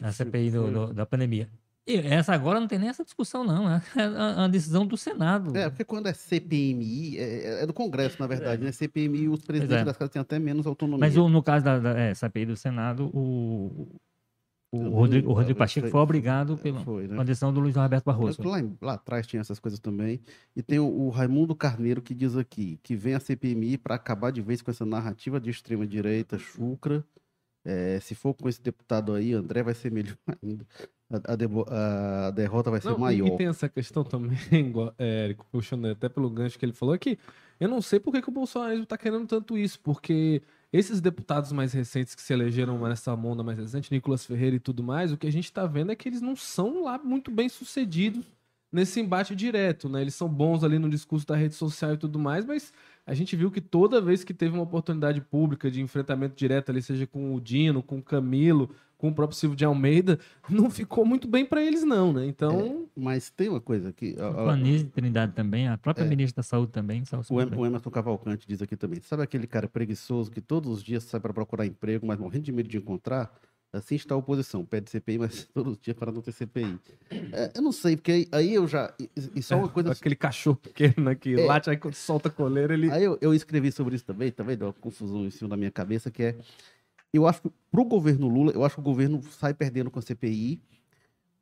Na CPI do, do, da pandemia. E essa agora não tem nem essa discussão, não. Né? É a, decisão do Senado. É, porque quando é CPMI, é, é do Congresso, na verdade, é. né? CPMI, os presidentes é. das casas têm até menos autonomia. Mas o, no caso da, da é, CPI do Senado, o, o, Rodrigo, o Rodrigo Pacheco foi, foi obrigado pela foi, né? decisão do Luiz Roberto Barroso. Lá, lá, atrás tinha essas coisas também. E tem o, o Raimundo Carneiro que diz aqui que vem a CPMI para acabar de vez com essa narrativa de extrema-direita, chucra. É, se for com esse deputado aí, André vai ser melhor ainda a, a, a derrota vai ser não, maior. E tem essa questão também, é, Érico, puxando até pelo gancho que ele falou, aqui. eu não sei por que, que o bolsonarismo está querendo tanto isso, porque esses deputados mais recentes que se elegeram nessa onda mais recente, Nicolas Ferreira e tudo mais, o que a gente está vendo é que eles não são lá muito bem sucedidos nesse embate direto, né? Eles são bons ali no discurso da rede social e tudo mais, mas a gente viu que toda vez que teve uma oportunidade pública de enfrentamento direto ali, seja com o Dino, com o Camilo, com o próprio Silvio de Almeida, não ficou muito bem para eles, não, né? Então. É, mas tem uma coisa que. A, a, Anísio Trindade também, a própria é, ministra da Saúde também. O, em, o Emerson Cavalcante diz aqui também. Sabe aquele cara preguiçoso que todos os dias sai para procurar emprego, mas morrendo de medo de encontrar? Assim está a oposição. Pede CPI, mas todos os dias para não ter CPI. É, eu não sei, porque aí, eu já. Isso é uma coisa. Aquele cachorro pequeno que é, late, aí quando solta a coleira, ele. Aí eu, eu escrevi sobre isso também, também deu uma confusão em cima da minha cabeça, que é eu acho que para o governo Lula, eu acho que o governo sai perdendo com a CPI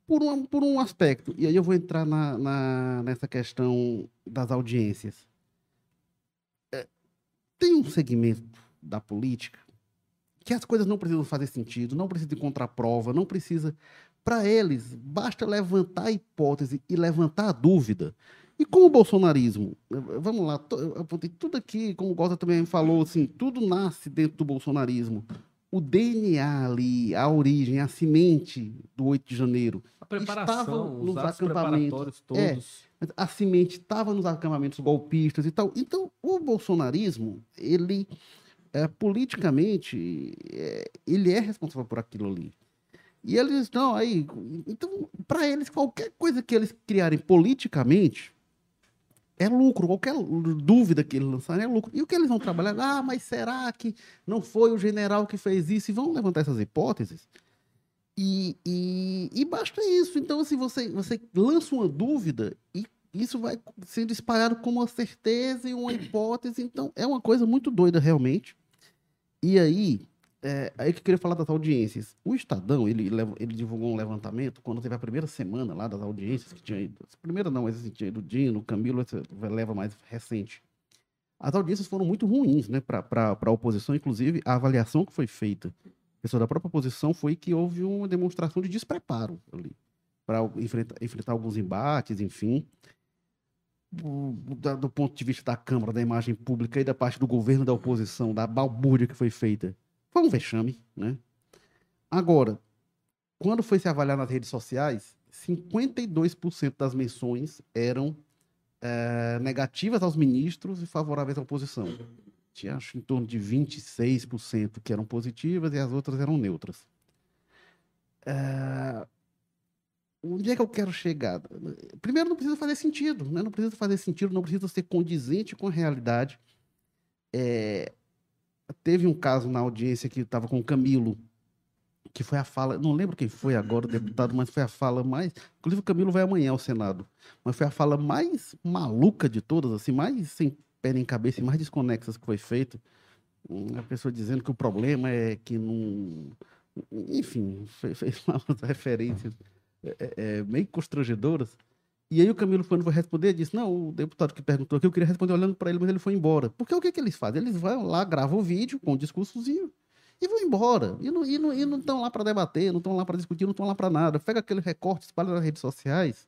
por um, por um aspecto. E aí eu vou entrar na, na nessa questão das audiências. É, tem um segmento da política que as coisas não precisam fazer sentido, não precisa de contraprova, não precisa. Para eles, basta levantar a hipótese e levantar a dúvida. E com o bolsonarismo, vamos lá, eu apontei tudo aqui, como o Gota também falou, assim, tudo nasce dentro do bolsonarismo o DNA ali, a origem, a semente do 8 de janeiro. A preparação, estava nos acampamentos. todos. É, a semente estava nos acampamentos golpistas e tal. Então, o bolsonarismo, ele, é, politicamente, é, ele é responsável por aquilo ali. E eles estão aí. Então, para eles, qualquer coisa que eles criarem politicamente é lucro. Qualquer dúvida que eles lançarem é lucro. E o que eles vão trabalhar? Ah, mas será que não foi o general que fez isso? E vão levantar essas hipóteses. E, e, e basta isso. Então, assim, você, você lança uma dúvida e isso vai sendo espalhado como uma certeza e uma hipótese. Então, é uma coisa muito doida, realmente. E aí, é, aí que eu queria falar das audiências. O Estadão, ele, ele divulgou um levantamento quando teve a primeira semana lá das audiências que tinha ido. Primeira não, mas assim, tinha ido Dino, Camilo, leva mais recente. As audiências foram muito ruins né, para a oposição, inclusive a avaliação que foi feita pessoa da própria oposição foi que houve uma demonstração de despreparo ali para enfrentar, enfrentar alguns embates, enfim. Do, ponto de vista da Câmara, da imagem pública e da parte do governo da oposição, da balbúrdia que foi feita foi um vexame, né? Agora, quando foi se avaliar nas redes sociais, 52% das menções eram é, negativas aos ministros e favoráveis à oposição. Tinha, acho, em torno de 26% que eram positivas e as outras eram neutras. É, onde é que eu quero chegar? Primeiro, não precisa fazer sentido, né? não precisa fazer sentido, não precisa ser condizente com a realidade. É, Teve um caso na audiência que estava com o Camilo, que foi a fala, não lembro quem foi agora, o deputado, mas foi a fala mais. Inclusive, o Camilo vai amanhã ao Senado, mas foi a fala mais maluca de todas, assim, mais sem pé nem cabeça mais desconexas que foi feito. A pessoa dizendo que o problema é que não. Enfim, fez umas referências é, é, é, meio constrangedoras. E aí o Camilo, quando foi responder, disse, não, o deputado que perguntou aqui, eu queria responder olhando para ele, mas ele foi embora. Porque o que, que eles fazem? Eles vão lá, gravam o vídeo com o discursozinho e vão embora. E não estão e não, e não lá para debater, não estão lá para discutir, não estão lá para nada. Pega aquele recorte, espalha nas redes sociais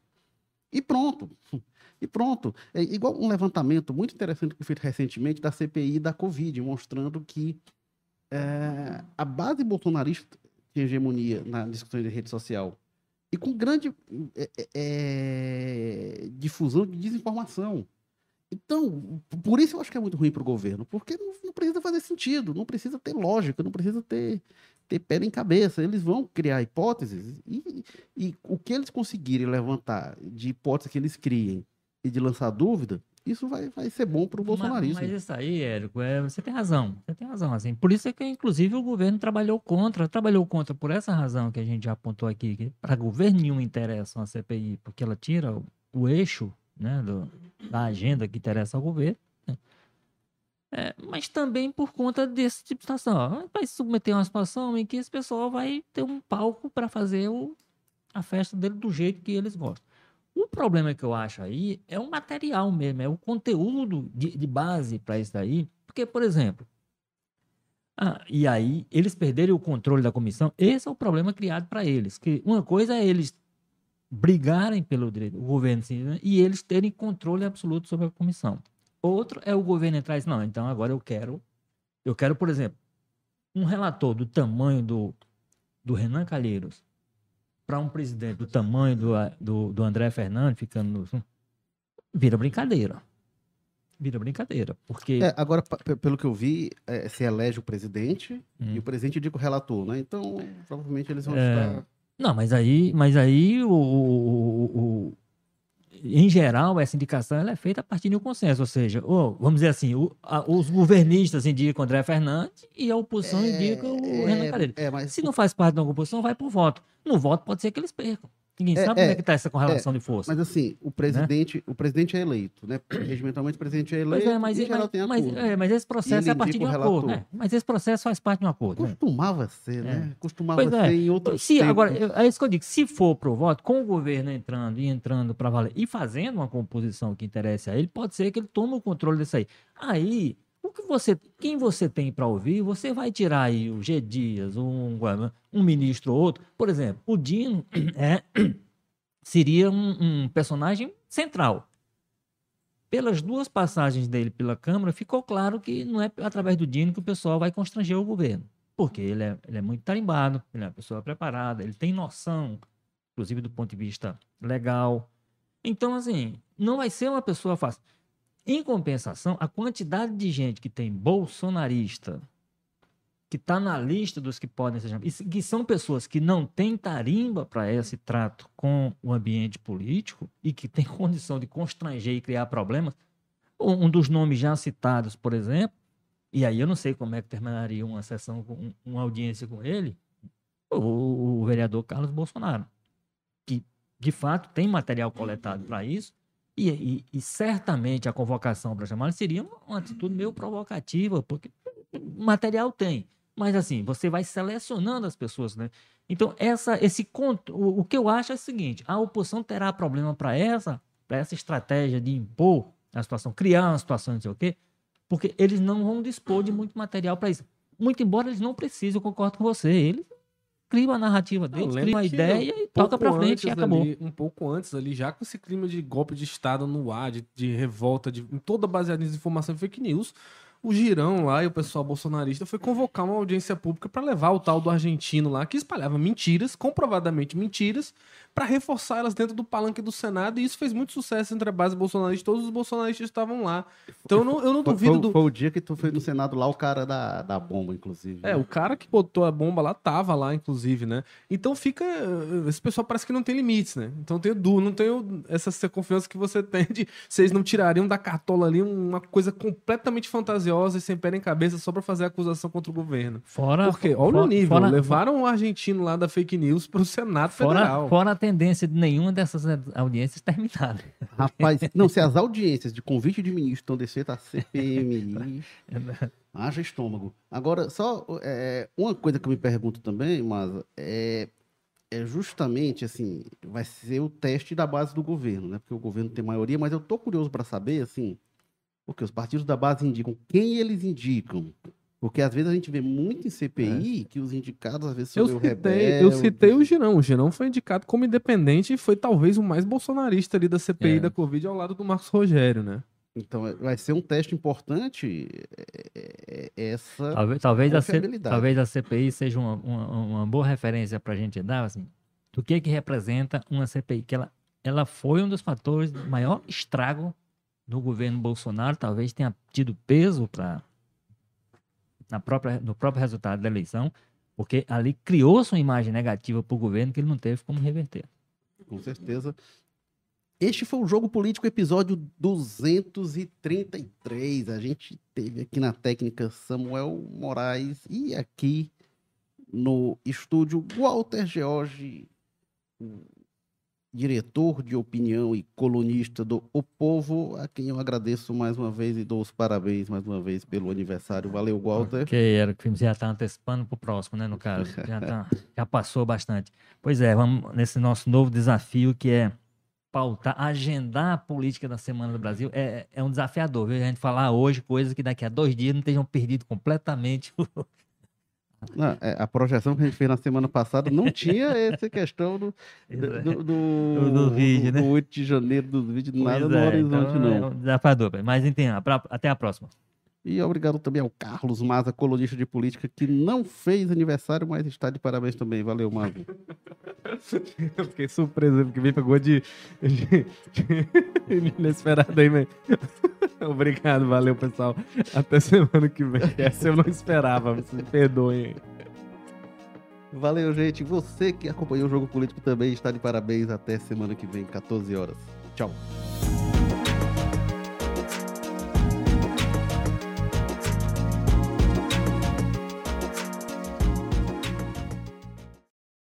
e pronto. E pronto. É igual um levantamento muito interessante que foi feito recentemente da CPI da Covid, mostrando que é, a base bolsonarista tinha hegemonia na discussão de rede social e com grande é, é, é, difusão de desinformação. Então, por isso eu acho que é muito ruim para o governo, porque não, não, precisa fazer sentido, não precisa ter lógica, não precisa ter, ter pé em cabeça. Eles vão criar hipóteses e, e o que eles conseguirem levantar de hipóteses que eles criem e de lançar dúvida, isso vai, vai ser bom para o bolsonarismo. Mas, mas, isso aí, Érico, é, você tem razão. Você tem razão. Assim. Por isso é que, inclusive, o governo trabalhou contra. Trabalhou contra por essa razão que a gente já apontou aqui, que para governo nenhum interessa uma CPI, porque ela tira o, o eixo né, do, da agenda que interessa ao governo. Né? É, mas também por conta desse tipo de situação. Vai submeter uma situação em que esse pessoal vai ter um palco para fazer o, a festa dele do jeito que eles gostam. O problema que eu acho aí é o material mesmo, é o conteúdo de, de base para isso daí. Porque, por exemplo, ah, e aí eles perderem o controle da comissão, esse é o problema criado para eles. Que uma coisa é eles brigarem pelo direito, o governo né, e eles terem controle absoluto sobre a comissão. Outro é o governo entrar e dizer, não, então agora eu quero, eu quero, por exemplo, um relator do tamanho do, do Renan Calheiros, para um presidente do tamanho do, do, do André Fernandes, ficando no, vira brincadeira. Vira brincadeira. Porque. É, agora, pelo que eu vi, é, se elege o presidente hum. e o presidente indica o relator, né? Então, provavelmente eles vão é... estar. Não, mas aí, mas aí o, o, o, em geral, essa indicação ela é feita a partir de um consenso, ou seja, ou, vamos dizer assim, o, a, os governistas indicam André Fernandes e a oposição é, indica o é, Renan Calheiros. É, Se não faz parte da oposição, vai por voto. No voto pode ser que eles percam. Ninguém é, sabe é, como é que está essa correlação é, de força. Mas assim, o presidente, né? o presidente é eleito, né? Regimentalmente o presidente é eleito. Pois é, mas, mas, mas, é, mas esse processo é a partir de um acordo, né? Mas esse processo faz parte de um acordo. Né? Costumava né? ser, né? Costumava pois ser em outros se, tempos. Agora, é isso que eu digo, se for pro voto, com o governo entrando e entrando para valer e fazendo uma composição que interesse a ele, pode ser que ele tome o controle disso aí. Aí o que você, quem você tem para ouvir, você vai tirar aí o G Dias, um, um ministro ou outro. Por exemplo, o Dino é, seria um, um personagem central. Pelas duas passagens dele pela Câmara, ficou claro que não é através do Dino que o pessoal vai constranger o governo. Porque ele é, ele é muito tarimbado, ele é uma pessoa preparada, ele tem noção, inclusive do ponto de vista legal. Então, assim, não vai ser uma pessoa fácil. Em compensação, a quantidade de gente que tem bolsonarista, que está na lista dos que podem ser chamados, que são pessoas que não têm tarimba para esse trato com o ambiente político e que têm condição de constranger e criar problemas. Um dos nomes já citados, por exemplo, e aí eu não sei como é que terminaria uma sessão, uma audiência com ele, o, o vereador Carlos Bolsonaro, que de fato tem material coletado para isso e, e, e certamente a convocação para chamar seria uma, uma atitude meio provocativa, porque material tem. Mas assim, você vai selecionando as pessoas, né? Então, essa, esse o, o que eu acho é o seguinte: a oposição terá problema para essa, para essa estratégia de impor a situação, criar uma situação, não sei o quê, porque eles não vão dispor de muito material para isso. Muito embora eles não precisem, eu concordo com você. Eles cria uma narrativa deles, cria uma ideia e toca pra frente e acabou. Ali, um pouco antes ali, já com esse clima de golpe de Estado no ar, de, de revolta, de, toda baseada em informação e fake news, o Girão lá e o pessoal bolsonarista foi convocar uma audiência pública para levar o tal do argentino lá, que espalhava mentiras, comprovadamente mentiras, para reforçar elas dentro do palanque do Senado, e isso fez muito sucesso entre a base bolsonarista, todos os bolsonaristas estavam lá. Então eu não, eu não duvido foi, do... Foi o dia que tu foi no Senado lá, o cara da, da bomba, inclusive. É, né? o cara que botou a bomba lá tava lá, inclusive, né? Então fica... Esse pessoal parece que não tem limites, né? Então tenho du, não tenho essa confiança que você tem de vocês não tirariam da cartola ali uma coisa completamente fantasiosa e sem pé nem cabeça só para fazer acusação contra o governo. Fora... Porque, olha fora, o nível, fora, levaram o argentino lá da fake news pro Senado fora, Federal. Fora tendência de nenhuma dessas audiências terminar. Rapaz, não, se as audiências de convite de ministro estão descendo a CPMI, haja estômago. Agora, só é, uma coisa que eu me pergunto também, mas é, é justamente assim, vai ser o teste da base do governo, né? Porque o governo tem maioria, mas eu tô curioso para saber, assim, porque os partidos da base indicam quem eles indicam, porque às vezes a gente vê muito em CPI é. que os indicados às vezes são eu citei, Eu citei o Girão. O Girão foi indicado como independente e foi talvez o mais bolsonarista ali da CPI é. da Covid ao lado do Marcos Rogério, né? Então é- vai ser um teste importante é, é, essa. Talvez, talvez, a, C- talvez a CPI seja uma, uma, uma boa referência para a gente dar, assim, do que que representa uma CPI, que ela, ela foi um dos fatores de maior estrago no governo Bolsonaro, talvez tenha tido peso para na própria, no próprio resultado da eleição, porque ali criou-se uma imagem negativa para o governo que ele não teve como reverter. Com certeza. Este foi o Jogo Político, episódio 233. A gente teve aqui na técnica Samuel Moraes e aqui no estúdio Walter George, diretor de opinião e colunista do O Povo, a quem eu agradeço mais uma vez e dou os parabéns mais uma vez pelo aniversário. Valeu, Walter. Que era que já está antecipando para o próximo, né, no caso. Já, tá- já passou bastante. Pois é, vamos nesse nosso novo desafio que é pautar, agendar a política da Semana do Brasil. É, é um desafiador, viu? A gente falar hoje coisas que daqui a dois dias não estejam perdido completamente. Não, é, a projeção que a gente fez na semana passada não tinha essa questão do, do, do, Do- do vídeo, né? do 8 de janeiro dos vídeos, nada Pois no é, horizonte, então não. É um desafiador, mas entenda, pra- até a próxima. E obrigado também ao Carlos Maza, colunista de política, que não fez aniversário, mas está de parabéns também. Valeu, Maza. Eu fiquei surpreso, porque me pegou de, de, de inesperado aí, mas... Obrigado, valeu, pessoal. Até semana que vem. Essa eu não esperava, me perdoem. Valeu, gente. Você que acompanhou o Jogo Político também está de parabéns. Até semana que vem, 14 horas. Tchau.